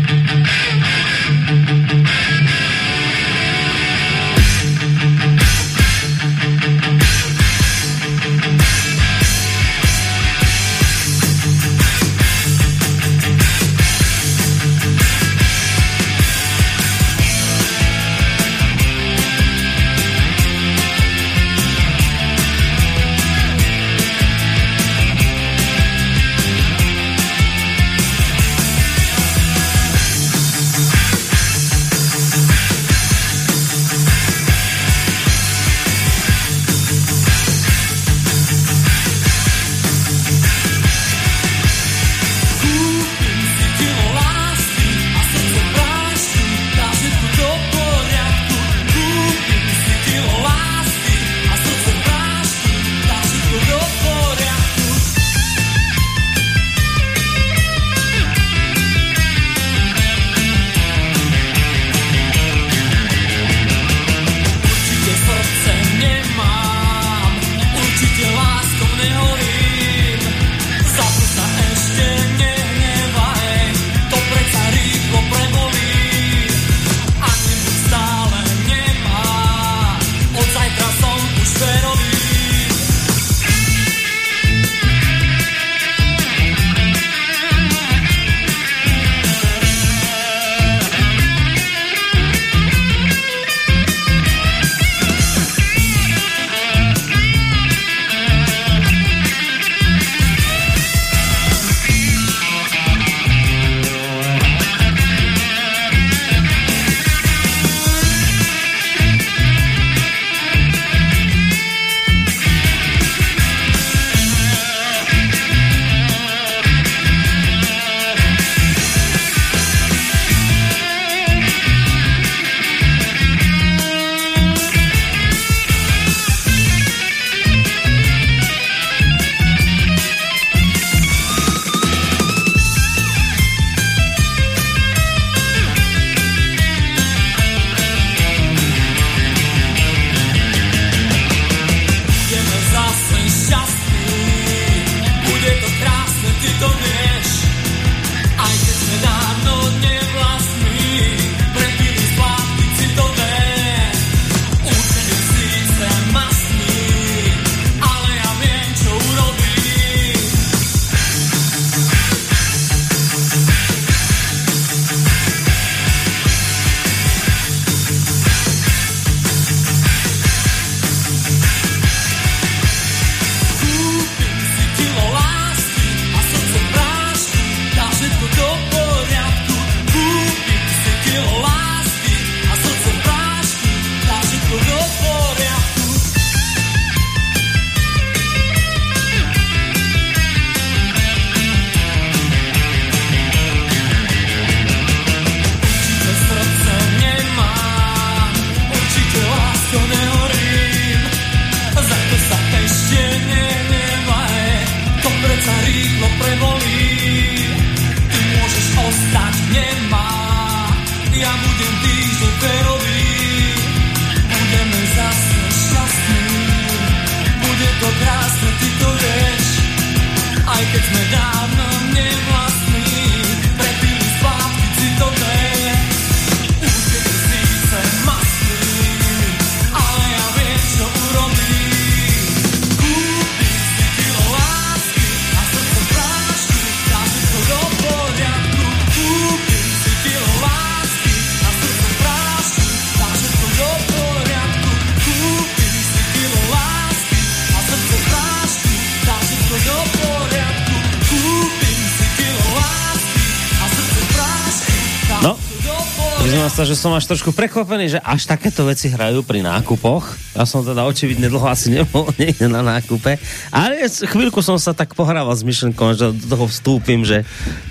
S1: som až trošku prekvapený, že až takéto veci hrajú pri nákupoch. Ja som teda očividne dlho asi nebol niekde na nákupe. Ale chvíľku som sa tak pohrával s myšlenkou, že do toho vstúpim, že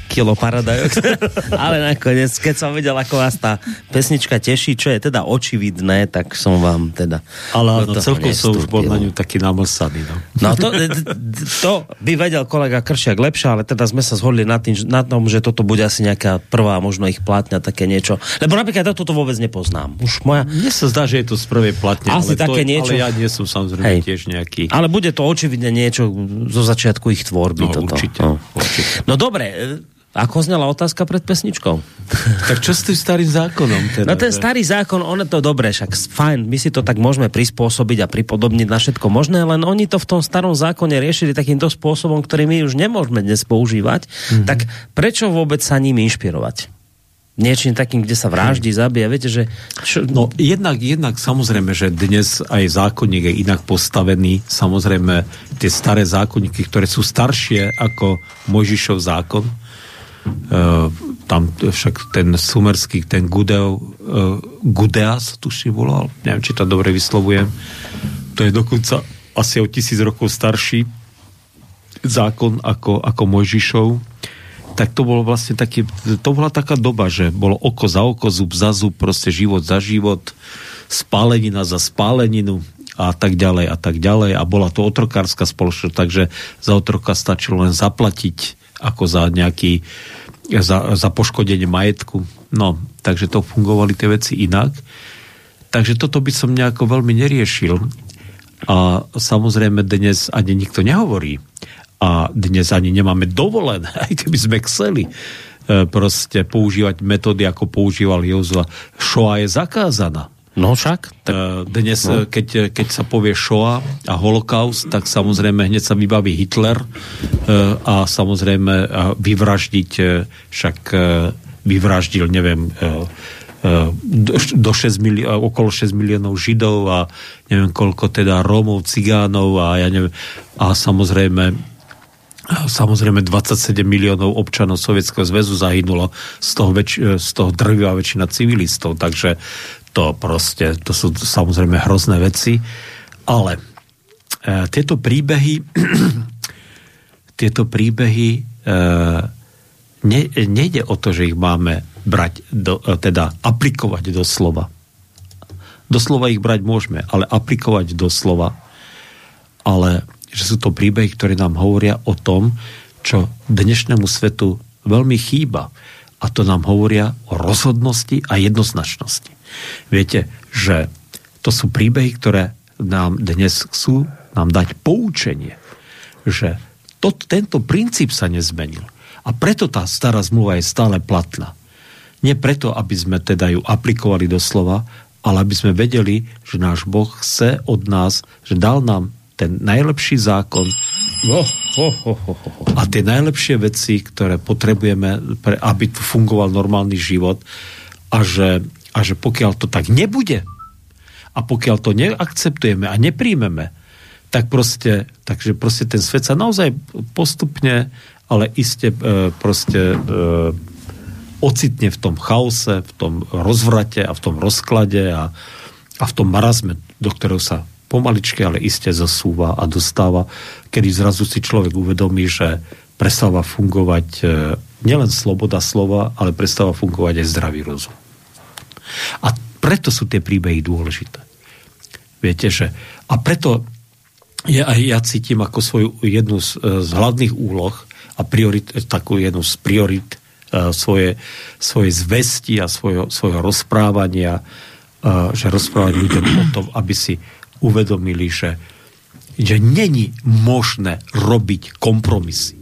S1: kilo paradajok. Ale nakoniec, keď som videl, ako vás tá pesnička teší, čo je teda očividné, tak som vám teda...
S2: Ale áno, celkom som už bol na ňu taký namlsaný. No,
S1: no to, to by vedel kolega Kršiak lepšie, ale teda sme sa zhodli na, tým, na tom, že toto bude asi nejaká prvá možno ich platňa, také niečo. Lebo napríklad toto vôbec nepoznám. Už moja...
S2: Mne sa zdá, že je to z prvej platne,
S1: asi
S2: ale,
S1: také
S2: to,
S1: niečo...
S2: ale ja nie som samozrejme Hej. tiež nejaký...
S1: Ale bude to očividne niečo zo začiatku ich tvorby.
S2: No,
S1: toto.
S2: Určite, no. určite.
S1: No dobre, ako znela otázka pred pesničkou?
S2: Tak čo s tým starým zákonom?
S1: Teda, no ten starý zákon, on je to dobré, však fajn, my si to tak môžeme prispôsobiť a pripodobniť na všetko možné, len oni to v tom starom zákone riešili takýmto spôsobom, ktorý my už nemôžeme dnes používať, mm-hmm. tak prečo vôbec sa ním inšpirovať? niečím takým, kde sa vraždí, zabíja. Viete, že...
S2: Čo... No jednak, jednak samozrejme, že dnes aj zákonník je inak postavený. Samozrejme, tie staré zákonníky, ktoré sú staršie ako Mojžišov zákon, tam však ten sumerský, ten Gudeo, uh, Gudeas, tuším volal, neviem, či to dobre vyslovujem, to je dokonca asi o tisíc rokov starší zákon ako, ako Mojžišov, tak to bolo vlastne taký, to bola taká doba, že bolo oko za oko, zub za zub, proste život za život, spálenina za spáleninu a tak ďalej a tak ďalej. A bola to otrokárska spoločnosť, takže za otroka stačilo len zaplatiť ako za nejaký za, za poškodenie majetku. No, takže to fungovali tie veci inak. Takže toto by som nejako veľmi neriešil. A samozrejme dnes ani nikto nehovorí. A dnes ani nemáme dovolené, aj keby sme chceli e, proste používať metódy, ako používal Jozua. Šoa je zakázaná.
S1: No však.
S2: Tak, Dnes, no. Keď, keď sa povie Shoah a holokaust, tak samozrejme hneď sa vybaví Hitler a samozrejme vyvraždiť, však vyvraždil, neviem, do 6 milí- okolo 6 miliónov Židov a neviem koľko teda Rómov, Cigánov a ja neviem, a samozrejme Samozrejme 27 miliónov občanov Sovietskeho zväzu zahynulo, z toho, väč- z toho drvivá väčšina civilistov, takže to proste, to sú samozrejme hrozné veci, ale e, tieto príbehy tieto príbehy e, ne, nejde o to, že ich máme brať, do, e, teda aplikovať do slova. Do slova ich brať môžeme, ale aplikovať do slova, ale že sú to príbehy, ktoré nám hovoria o tom, čo dnešnému svetu veľmi chýba. A to nám hovoria o rozhodnosti a jednoznačnosti. Viete, že to sú príbehy, ktoré nám dnes chcú nám dať poučenie, že to, tento princíp sa nezmenil. A preto tá stará zmluva je stále platná. Nie preto, aby sme teda ju aplikovali do slova, ale aby sme vedeli, že náš Boh chce od nás, že dal nám ten najlepší zákon a tie najlepšie veci, ktoré potrebujeme, pre, aby tu fungoval normálny život a že a že pokiaľ to tak nebude a pokiaľ to neakceptujeme a nepríjmeme, tak proste, takže proste ten svet sa naozaj postupne, ale iste e, proste e, ocitne v tom chaose, v tom rozvrate a v tom rozklade a, a v tom marazme, do ktorého sa pomaličky, ale iste zasúva a dostáva, kedy zrazu si človek uvedomí, že prestáva fungovať e, nielen sloboda slova, ale prestáva fungovať aj zdravý rozum. A preto sú tie príbehy dôležité. Viete, že... A preto ja, ja cítim ako svoju jednu z, e, z hlavných úloh a priorit, e, takú jednu z priorit uh, svoje, svoje zvesti a svojho, svojho rozprávania, že rozprávať ľuďom o tom, aby si uvedomili, že, že není možné robiť kompromisy.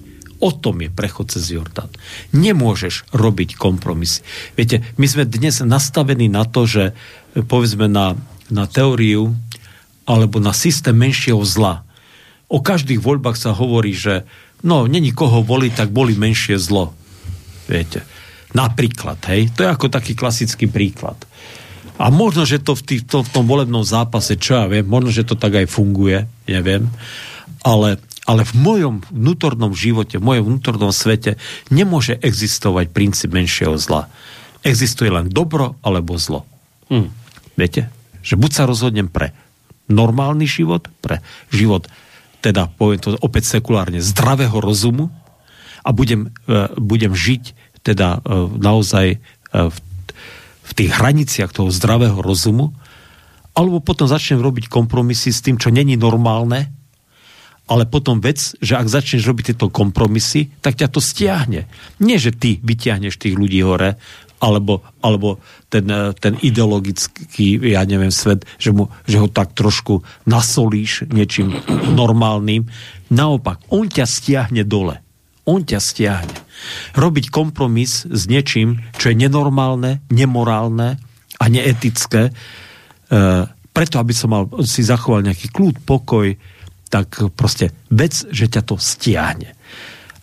S2: O tom je prechod cez Jordán. Nemôžeš robiť kompromisy. Viete, my sme dnes nastavení na to, že povedzme na, na teóriu alebo na systém menšieho zla. O každých voľbách sa hovorí, že no, není koho voliť, tak boli menšie zlo. Viete. Napríklad, hej, to je ako taký klasický príklad. A možno, že to v, tých, to, v tom volebnom zápase, čo ja viem, možno, že to tak aj funguje, neviem, ale ale v mojom vnútornom živote, v mojom vnútornom svete nemôže existovať princíp menšieho zla. existuje len dobro alebo zlo.
S1: Hm.
S2: Viete? Že buď sa rozhodnem pre normálny život, pre život, teda poviem to opäť sekulárne, zdravého rozumu a budem, e, budem žiť teda e, naozaj e, v, v tých hraniciach toho zdravého rozumu, alebo potom začnem robiť kompromisy s tým, čo není normálne, ale potom vec, že ak začneš robiť tieto kompromisy, tak ťa to stiahne. Nie, že ty vyťahneš tých ľudí hore, alebo, alebo ten, eh, ten ideologický, ja neviem, svet, že, mu, že ho tak trošku nasolíš niečím normálnym. Naopak, on ťa stiahne dole. On ťa stiahne. Robiť kompromis s niečím, čo je nenormálne, nemorálne a neetické, e, preto, aby som mal, si zachoval nejaký kľud, pokoj, tak proste vec, že ťa to stiahne.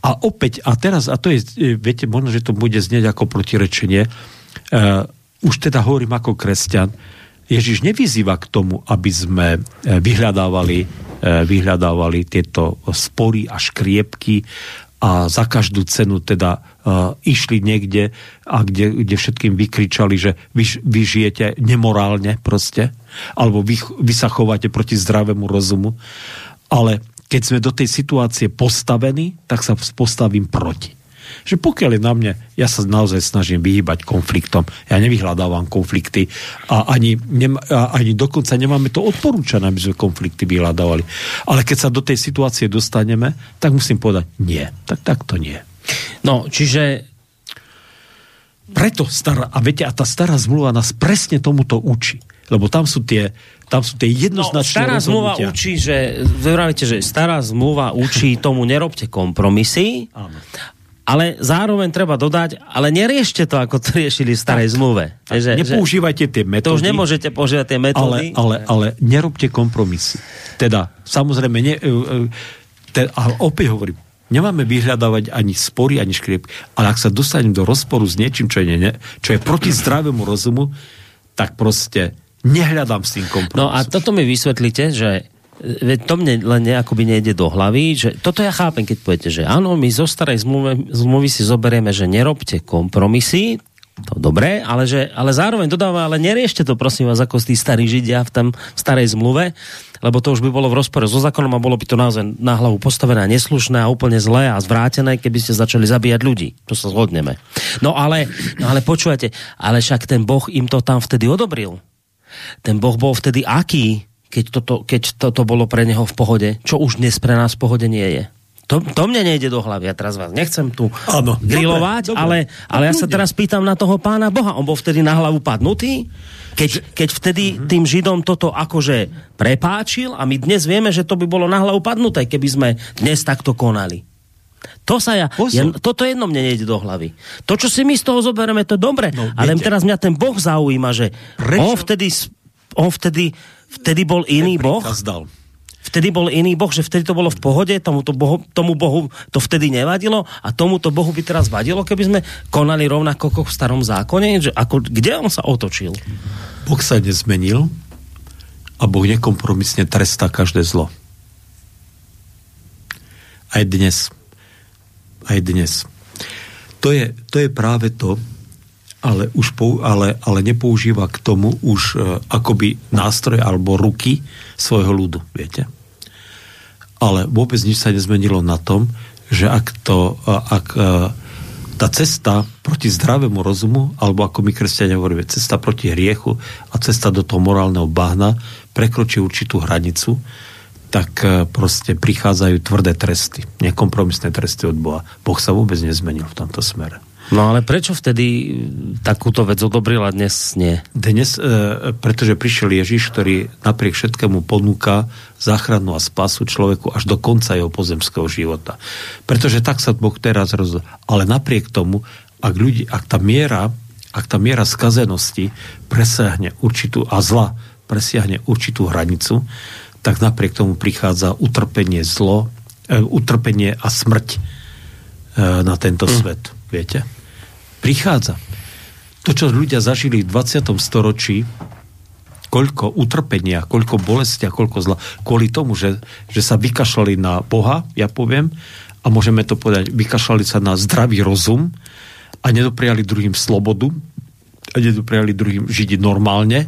S2: A opäť, a teraz, a to je, e, viete, možno, že to bude znieť ako protirečenie, uh, už teda hovorím ako kresťan, Ježiš nevyzýva k tomu, aby sme e, vyhľadávali, vyhľadávali tieto spory a škriepky a za každú cenu teda uh, išli niekde a kde, kde všetkým vykričali, že vy, vy žijete nemorálne proste, alebo vy, vy sa chováte proti zdravému rozumu, ale keď sme do tej situácie postavení, tak sa postavím proti. Že pokiaľ je na mne, ja sa naozaj snažím vyhýbať konfliktom, ja nevyhľadávam konflikty a ani, nem, a ani dokonca nemáme to odporúčané, aby sme konflikty vyhľadávali. Ale keď sa do tej situácie dostaneme, tak musím povedať nie. Tak, tak to nie.
S1: No, čiže
S2: preto stará, a viete, a tá stará zmluva nás presne tomuto učí. Lebo tam sú tie, tam sú tie jednoznačné
S1: no, stará zmluva
S2: rozhodnutia.
S1: učí, že, vravíte, že stará zmluva učí tomu nerobte kompromisy,
S2: Áno.
S1: ale zároveň treba dodať, ale neriešte to, ako to riešili v starej zmluve.
S2: Tak,
S1: že,
S2: nepoužívajte tie metódy.
S1: to už nemôžete používať tie
S2: ale,
S1: metódy.
S2: ale, ale nerobte kompromisy. Teda, samozrejme, ne, e, e, te, a opäť hovorím, nemáme vyhľadávať ani spory, ani škriep, ale ak sa dostanem do rozporu s niečím, čo je, ne, čo je proti zdravému rozumu, tak proste nehľadám s tým kompromis.
S1: No a toto mi vysvetlíte, že veď to mne len akoby nejde do hlavy, že toto ja chápem, keď poviete, že áno, my zo starej zmluvy, zmluvy si zoberieme, že nerobte kompromisy, to dobré, ale, že, ale zároveň dodáva, ale neriešte to prosím vás ako tí starí židia v tam v starej zmluve, lebo to už by bolo v rozpore so zákonom a bolo by to naozaj na hlavu postavené a neslušné a úplne zlé a zvrátené, keby ste začali zabíjať ľudí. To sa zhodneme. No ale, no ale počúvate, ale však ten Boh im to tam vtedy odobril. Ten Boh bol vtedy aký, keď toto, keď toto bolo pre neho v pohode, čo už dnes pre nás v pohode nie je. To, to mne nejde do hlavy. Ja teraz vás nechcem tu
S2: Áno.
S1: grilovať,
S2: Dobre,
S1: ale,
S2: dobre.
S1: ale ja sa teraz pýtam na toho pána Boha. On bol vtedy na hlavu padnutý? Keď, keď vtedy
S2: Mhm.
S1: tým Židom toto akože prepáčil a my dnes vieme, že to by bolo na hlavu padnuté, keby sme dnes takto konali. To sa ja,
S2: Pozor.
S1: ja, toto jedno mne nejde do hlavy. To, čo si my z toho zoberieme, to je dobre,
S2: No,
S1: ale
S2: viete.
S1: teraz mňa ten Boh zaujíma, že
S2: Prečo?
S1: on vtedy, on vtedy, vtedy bol iný Boh,
S2: dal.
S1: Vtedy bol iný Boh, že vtedy to bolo v pohode, tomu, to bohu, tomu Bohu to vtedy nevadilo a tomuto Bohu by teraz vadilo, keby sme konali rovnako ako v starom zákone, že ako, kde on sa otočil?
S2: Boh sa nezmenil a Boh nekompromisne trestá každé zlo. Aj dnes. Aj dnes. To je, to je práve to, ale, už pou, ale, ale nepoužíva k tomu už e, akoby nástroj alebo ruky svojho ľudu, viete? Ale vôbec nič sa nezmenilo na tom, že ak to, e, ak e, tá cesta proti zdravému rozumu, alebo ako my kresťania hovoríme, cesta proti hriechu a cesta do toho morálneho bahna prekročí určitú hranicu, tak proste prichádzajú tvrdé tresty, nekompromisné tresty od Boha. Boh sa vôbec nezmenil v tomto smere.
S1: No ale prečo vtedy takúto vec odobrila dnes nie?
S2: Dnes, e, pretože prišiel Ježiš, ktorý napriek všetkému ponúka záchranu a spasu človeku až do konca jeho pozemského života. Pretože tak sa Boh teraz rozhodol. Ale napriek tomu, ak, ľudí, ak tá miera ak tá miera skazenosti presiahne určitú a zla presiahne určitú hranicu, tak napriek tomu prichádza utrpenie zlo, e, utrpenie a smrť e, na tento mm. svet. Viete? Prichádza. To, čo ľudia zažili v 20. storočí, koľko utrpenia, koľko bolesti a koľko zla, kvôli tomu, že, že sa vykašľali na Boha, ja poviem, a môžeme to povedať, vykašľali sa na zdravý rozum a nedopriali druhým slobodu, a nedopriali druhým žiť normálne,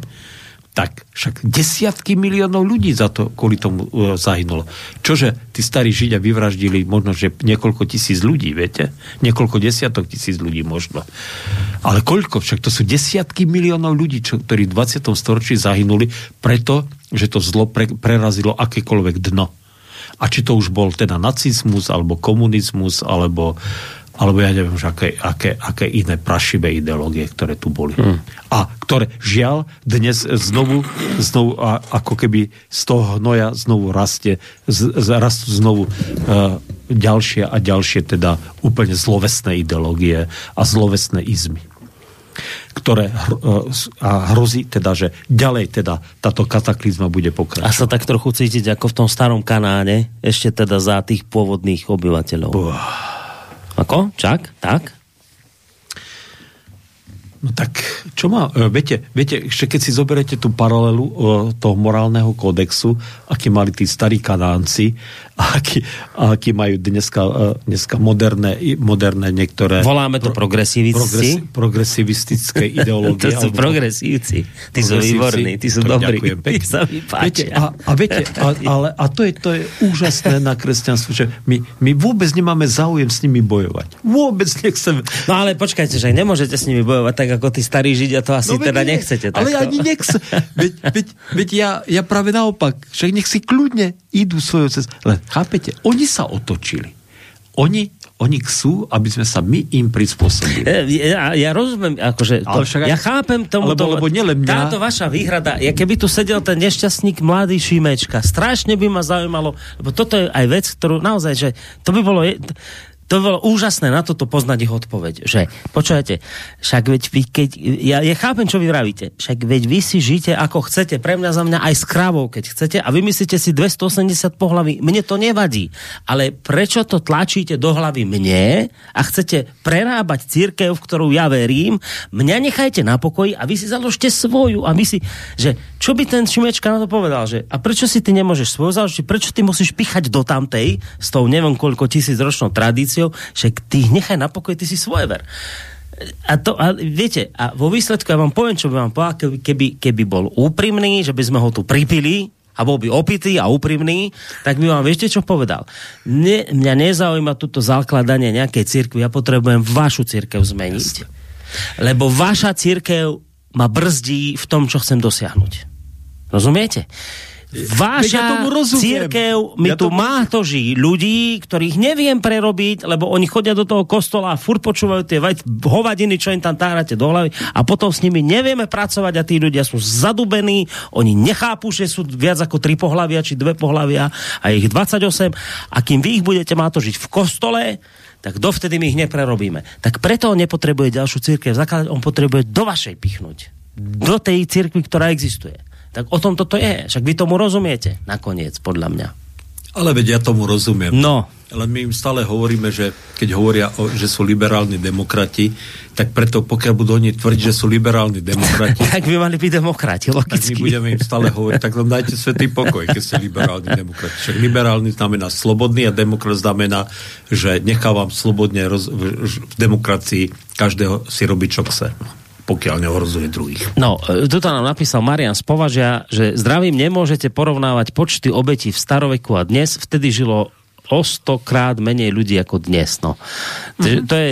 S2: tak však desiatky miliónov ľudí za to kvôli tomu uh, zahynulo. Čože tí starí Židia vyvraždili možno, že niekoľko tisíc ľudí, viete? Niekoľko desiatok tisíc ľudí možno. Ale koľko? Však to sú desiatky miliónov ľudí, čo, ktorí v 20. storočí zahynuli preto, že to zlo pre, prerazilo akékoľvek dno. A či to už bol teda nacizmus, alebo komunizmus, alebo alebo ja neviem, že aké, aké, aké iné prašivé ideológie, ktoré tu boli. Hmm. A ktoré žiaľ dnes znovu, znovu a, ako keby z toho hnoja znovu rastie, z, z, rastú znovu uh, ďalšie a ďalšie teda úplne zlovesné ideológie a zlovesné izmy ktoré e, a hrozí teda, že ďalej teda táto kataklizma bude pokračovať. A
S1: sa tak trochu cítiť ako v tom starom Kanáne, ešte teda za tých pôvodných obyvateľov. Buh. Ako? Čak? Tak?
S2: No tak, čo má, e, viete, viete, ešte keď si zoberete tú paralelu uh, toho morálneho kódexu, aký mali tí starí kanánci a aký, a aký majú dneska, uh, dneska moderné, moderné niektoré...
S1: Voláme to pro, progresivisti.
S2: Progresi, progresivistické ideológie.
S1: to sú progresívci. Tí sú výborní, tí sú dobrí. Ďakujem pekne. Tí sa mi
S2: viete, a, a viete, a, ale, a to je, to je úžasné na kresťanstvu, že my, my vôbec nemáme záujem s nimi bojovať. Vôbec nechceme.
S1: No ale počkajte, že nemôžete s nimi bojovať tak, ako tí starí Židia, to asi no, teda nie, nechcete.
S2: Ale takto. ani nechce. Veď, veď, veď ja, ja práve naopak, však nech si kľudne idú svojou cestou. Len chápete, oni sa otočili. Oni, oni chcú, aby sme sa my im prispôsobili.
S1: Ja, ja rozumiem, akože to, však, ja chápem tomu,
S2: lebo, lebo nielen mňa...
S1: táto vaša výhrada, ja keby tu sedel ten nešťastník mladý Šimečka, strašne by ma zaujímalo, lebo toto je aj vec, ktorú naozaj, že to by bolo to bolo úžasné na toto poznať ich odpoveď, že počujete, však veď vy, keď, ja, ja chápem, čo vy vravíte, však veď vy si žite ako chcete, pre mňa za mňa aj s krávou, keď chcete a vymyslíte si 280 pohlaví, mne to nevadí, ale prečo to tlačíte do hlavy mne a chcete prerábať církev, v ktorú ja verím, mňa nechajte na pokoji a vy si založte svoju a vy si, že čo by ten Šimečka na to povedal, že a prečo si ty nemôžeš svoju založiť, prečo ty musíš pichať do tamtej s tou neviem koľko tisíc ročnou tradíciou pozíciou, že ty ich nechaj na pokoj, ty si ver. A, to, a viete, a vo výsledku ja vám poviem, čo by vám povedal, keby, keby bol úprimný, že by sme ho tu pripili, a bol by opitý a úprimný, tak by vám viete, čo povedal. Ne, mňa nezaujíma toto zakladanie nejakej cirkvi, ja potrebujem vašu cirkev zmeniť. Lebo vaša cirkev ma brzdí v tom, čo chcem dosiahnuť. Rozumiete? Vaša ja tomu církev mi ja tu tomu... má to žiť ľudí, ktorých neviem prerobiť, lebo oni chodia do toho kostola a furt počúvajú tie hovadiny, čo im tam tárate do hlavy a potom s nimi nevieme pracovať a tí ľudia sú zadubení, oni nechápu, že sú viac ako tri pohlavia či dve pohlavia a ich 28 a kým vy ich budete má to žiť v kostole, tak dovtedy my ich neprerobíme. Tak preto on nepotrebuje ďalšiu církev zakladať, on potrebuje do vašej pichnúť. Do tej církvy, ktorá existuje. Tak o tom toto je. Však vy tomu rozumiete nakoniec, podľa mňa.
S2: Ale veď ja tomu rozumiem.
S1: No.
S2: Ale my im stále hovoríme, že keď hovoria, o, že sú liberálni demokrati, tak preto pokiaľ budú oni tvrdiť, že sú liberálni demokrati...
S1: tak by mali byť demokrati, logicky.
S2: Tak my budeme im stále hovoriť, tak nám dajte svetý pokoj, keď ste liberálni demokrati. Však liberálny znamená slobodný a demokrat znamená, že nechávam slobodne roz, v, v demokracii každého si robiť, čo chce pokiaľ neohrozuje druhých.
S1: No, e, tu nám napísal Marian z Považia, že zdravím nemôžete porovnávať počty obetí v staroveku a dnes. Vtedy žilo o stokrát menej ľudí ako dnes. No. Mm-hmm. To je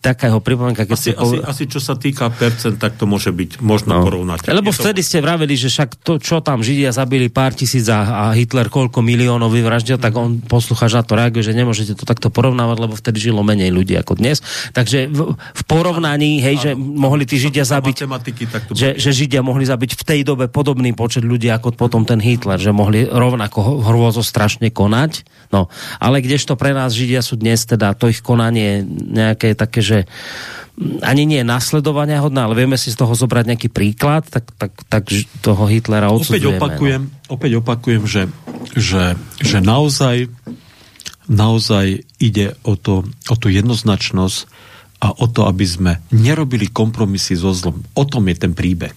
S1: taká jeho pripomienka. Keď
S2: asi, asi, asi čo sa týka percent, tak to môže byť možno no. porovnať.
S1: Lebo vtedy to... ste vraveli, že však to, čo tam Židia zabili pár tisíc a, a Hitler koľko miliónov vyvraždil, tak on poslucháč na to reaguje, že nemôžete to takto porovnávať, lebo vtedy žilo menej ľudí ako dnes. Takže v, v porovnaní, hej, že mohli tí Židia zabiť, že, že Židia mohli zabiť v tej dobe podobný počet ľudí ako potom ten Hitler, že mohli rovnako hrôzo strašne konať. No, ale kdežto pre nás Židia sú dnes teda to ich konanie nejaké také, že ani nie nasledovania hodná, ale vieme si z toho zobrať nejaký príklad, tak, tak, tak toho Hitlera
S2: odsudzujeme. Opäť opakujem, no. opäť opakujem že, že, že naozaj, naozaj ide o, to, o tú jednoznačnosť a o to, aby sme nerobili kompromisy so zlom. O tom je ten príbeh.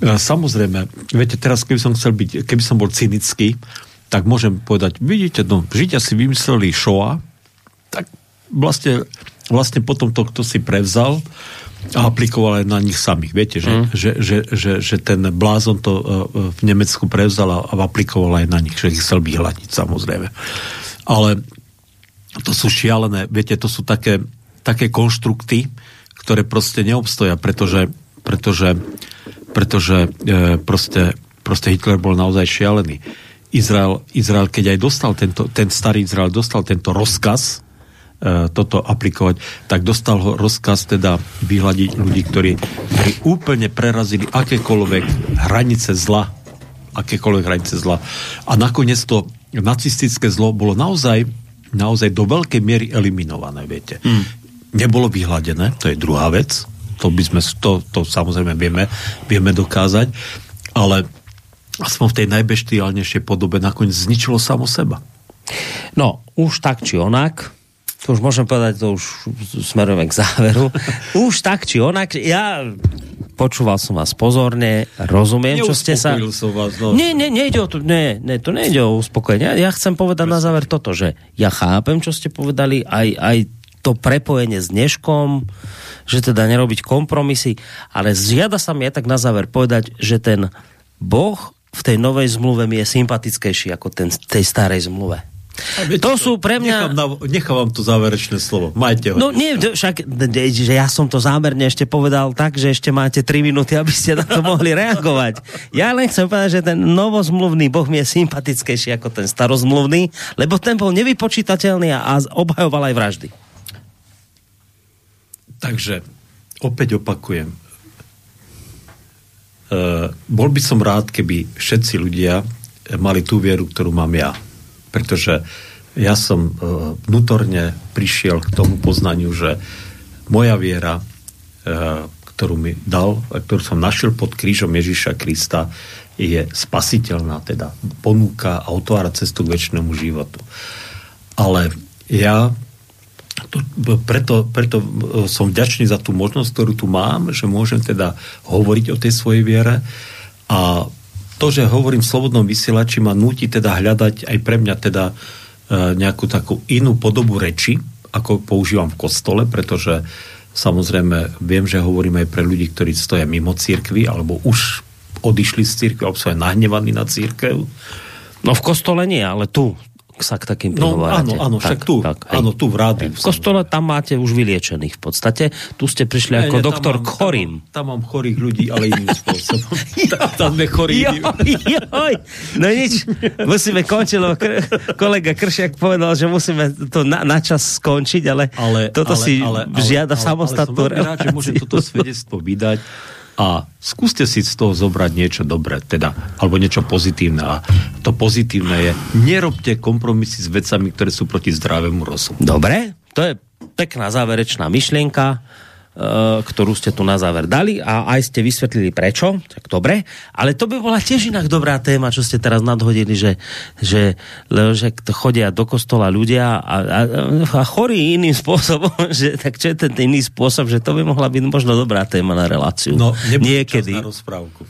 S2: Samozrejme, viete, teraz keby som chcel byť, keby som bol cynický, tak môžem povedať, vidíte, no, Židia si vymysleli Shoah, tak vlastne, vlastne potom to, kto si prevzal, a aplikoval aj na nich samých. Viete, že, mm. že, že, že, že ten blázon to uh, v Nemecku prevzal a aplikoval aj na nich, že ich chcel vyhľadiť samozrejme. Ale to sú šialené, viete, to sú také, také konštrukty, ktoré proste neobstoja, pretože, pretože, pretože e, proste, proste Hitler bol naozaj šialený. Izrael, Izrael, keď aj dostal tento, ten starý Izrael dostal tento rozkaz, E, toto aplikovať, tak dostal ho rozkaz teda vyhľadiť ľudí, ktorí, ktorí úplne prerazili akékoľvek hranice zla. Akékoľvek hranice zla. A nakoniec to nacistické zlo bolo naozaj, naozaj do veľkej miery eliminované, viete. Hmm. Nebolo vyhľadené, to je druhá vec, to by sme, to, to samozrejme vieme, vieme dokázať, ale aspoň v tej najbeštiálnejšej podobe nakoniec zničilo samo seba.
S1: No, už tak či onak, to už môžem povedať, to už smerujeme k záveru. Už tak či onak, ja počúval som vás pozorne, rozumiem, čo ste sa...
S2: som vás, no.
S1: Nie, nie, nejde o to, nie, nie, to nejde o uspokojenie. Ja chcem povedať Presne. na záver toto, že ja chápem, čo ste povedali, aj, aj to prepojenie s dneškom, že teda nerobiť kompromisy, ale zjada sa mi aj tak na záver povedať, že ten Boh v tej novej zmluve mi je sympatickejší ako ten tej starej zmluve.
S2: Viete, to sú pre mňa... Nechám, na, nechám vám to záverečné slovo. Majte ho.
S1: No nie, však, že ja som to zámerne ešte povedal tak, že ešte máte 3 minúty, aby ste na to mohli reagovať. Ja len chcem povedať, že ten novozmluvný boh mi je sympatickejší ako ten starozmluvný, lebo ten bol nevypočítateľný a obhajoval aj vraždy.
S2: Takže, opäť opakujem. Uh, bol by som rád, keby všetci ľudia mali tú vieru, ktorú mám ja pretože ja som e, vnútorne prišiel k tomu poznaniu, že moja viera, e, ktorú mi dal, ktorú som našiel pod krížom Ježíša Krista, je spasiteľná, teda ponúka a otvára cestu k väčšnému životu. Ale ja to, preto, preto e, som vďačný za tú možnosť, ktorú tu mám, že môžem teda hovoriť o tej svojej viere a to, že hovorím v slobodnom vysielači, ma nutí teda hľadať aj pre mňa teda e, nejakú takú inú podobu reči, ako používam v kostole, pretože samozrejme viem, že hovorím aj pre ľudí, ktorí stoja mimo církvy, alebo už odišli z církvy, alebo sú aj nahnevaní na církev.
S1: No v kostole nie, ale tu, sa k takým
S2: no, áno, áno, tak, však tu, tak, áno, tu v rádiu.
S1: V kostole tam máte už vyliečených v podstate. Tu ste prišli ne, ako ne, doktor mám, chorým.
S2: Tam, tam mám chorých ľudí, ale iným spôsobom. tam, tam sme chorí.
S1: Joj, no nič, musíme končiť, lebo kr- kolega Kršiak povedal, že musíme to na, na čas skončiť, ale, ale toto ale, si ale, žiada ale, samostatnú
S2: ale, ale som rád, že môžem toto svedectvo vydať a skúste si z toho zobrať niečo dobré, teda, alebo niečo pozitívne. A to pozitívne je, nerobte kompromisy s vecami, ktoré sú proti zdravému rozumu.
S1: Dobre, to je pekná záverečná myšlienka. Eh, ktorú ste tu na záver dali a aj ste vysvetlili prečo, tak dobre, ale to by bola tiež inak dobrá téma, čo ste teraz nadhodili, že, že, že chodia do kostola ľudia a, a, a chorí iným spôsobom, že tak čo je ten iný spôsob, že to by mohla byť možno dobrá téma na reláciu.
S2: No, niekedy. na rozprávku.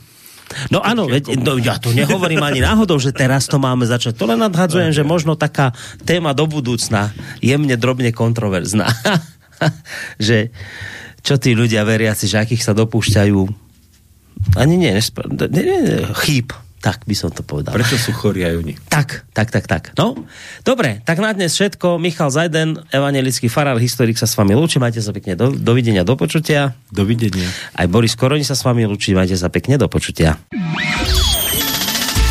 S1: No áno, veď, no, ja to nehovorím ani náhodou, že teraz to máme začať. To len nadhadzujem, že možno taká téma do budúcna jemne, drobne kontroverzná. že, čo tí ľudia veriaci, že akých sa dopúšťajú ani nie, nespra- nie, nie, nie chýb. Tak by som to povedal.
S2: Prečo sú chorí aj oni?
S1: Tak, tak, tak, tak. No, dobre, tak na dnes všetko. Michal Zajden, evangelický farár, historik sa s vami lúči. Majte sa pekne. Do, dovidenia, do počutia.
S2: Dovidenia.
S1: Aj Boris Koroni sa s vami lúči. Majte sa pekne. Do počutia.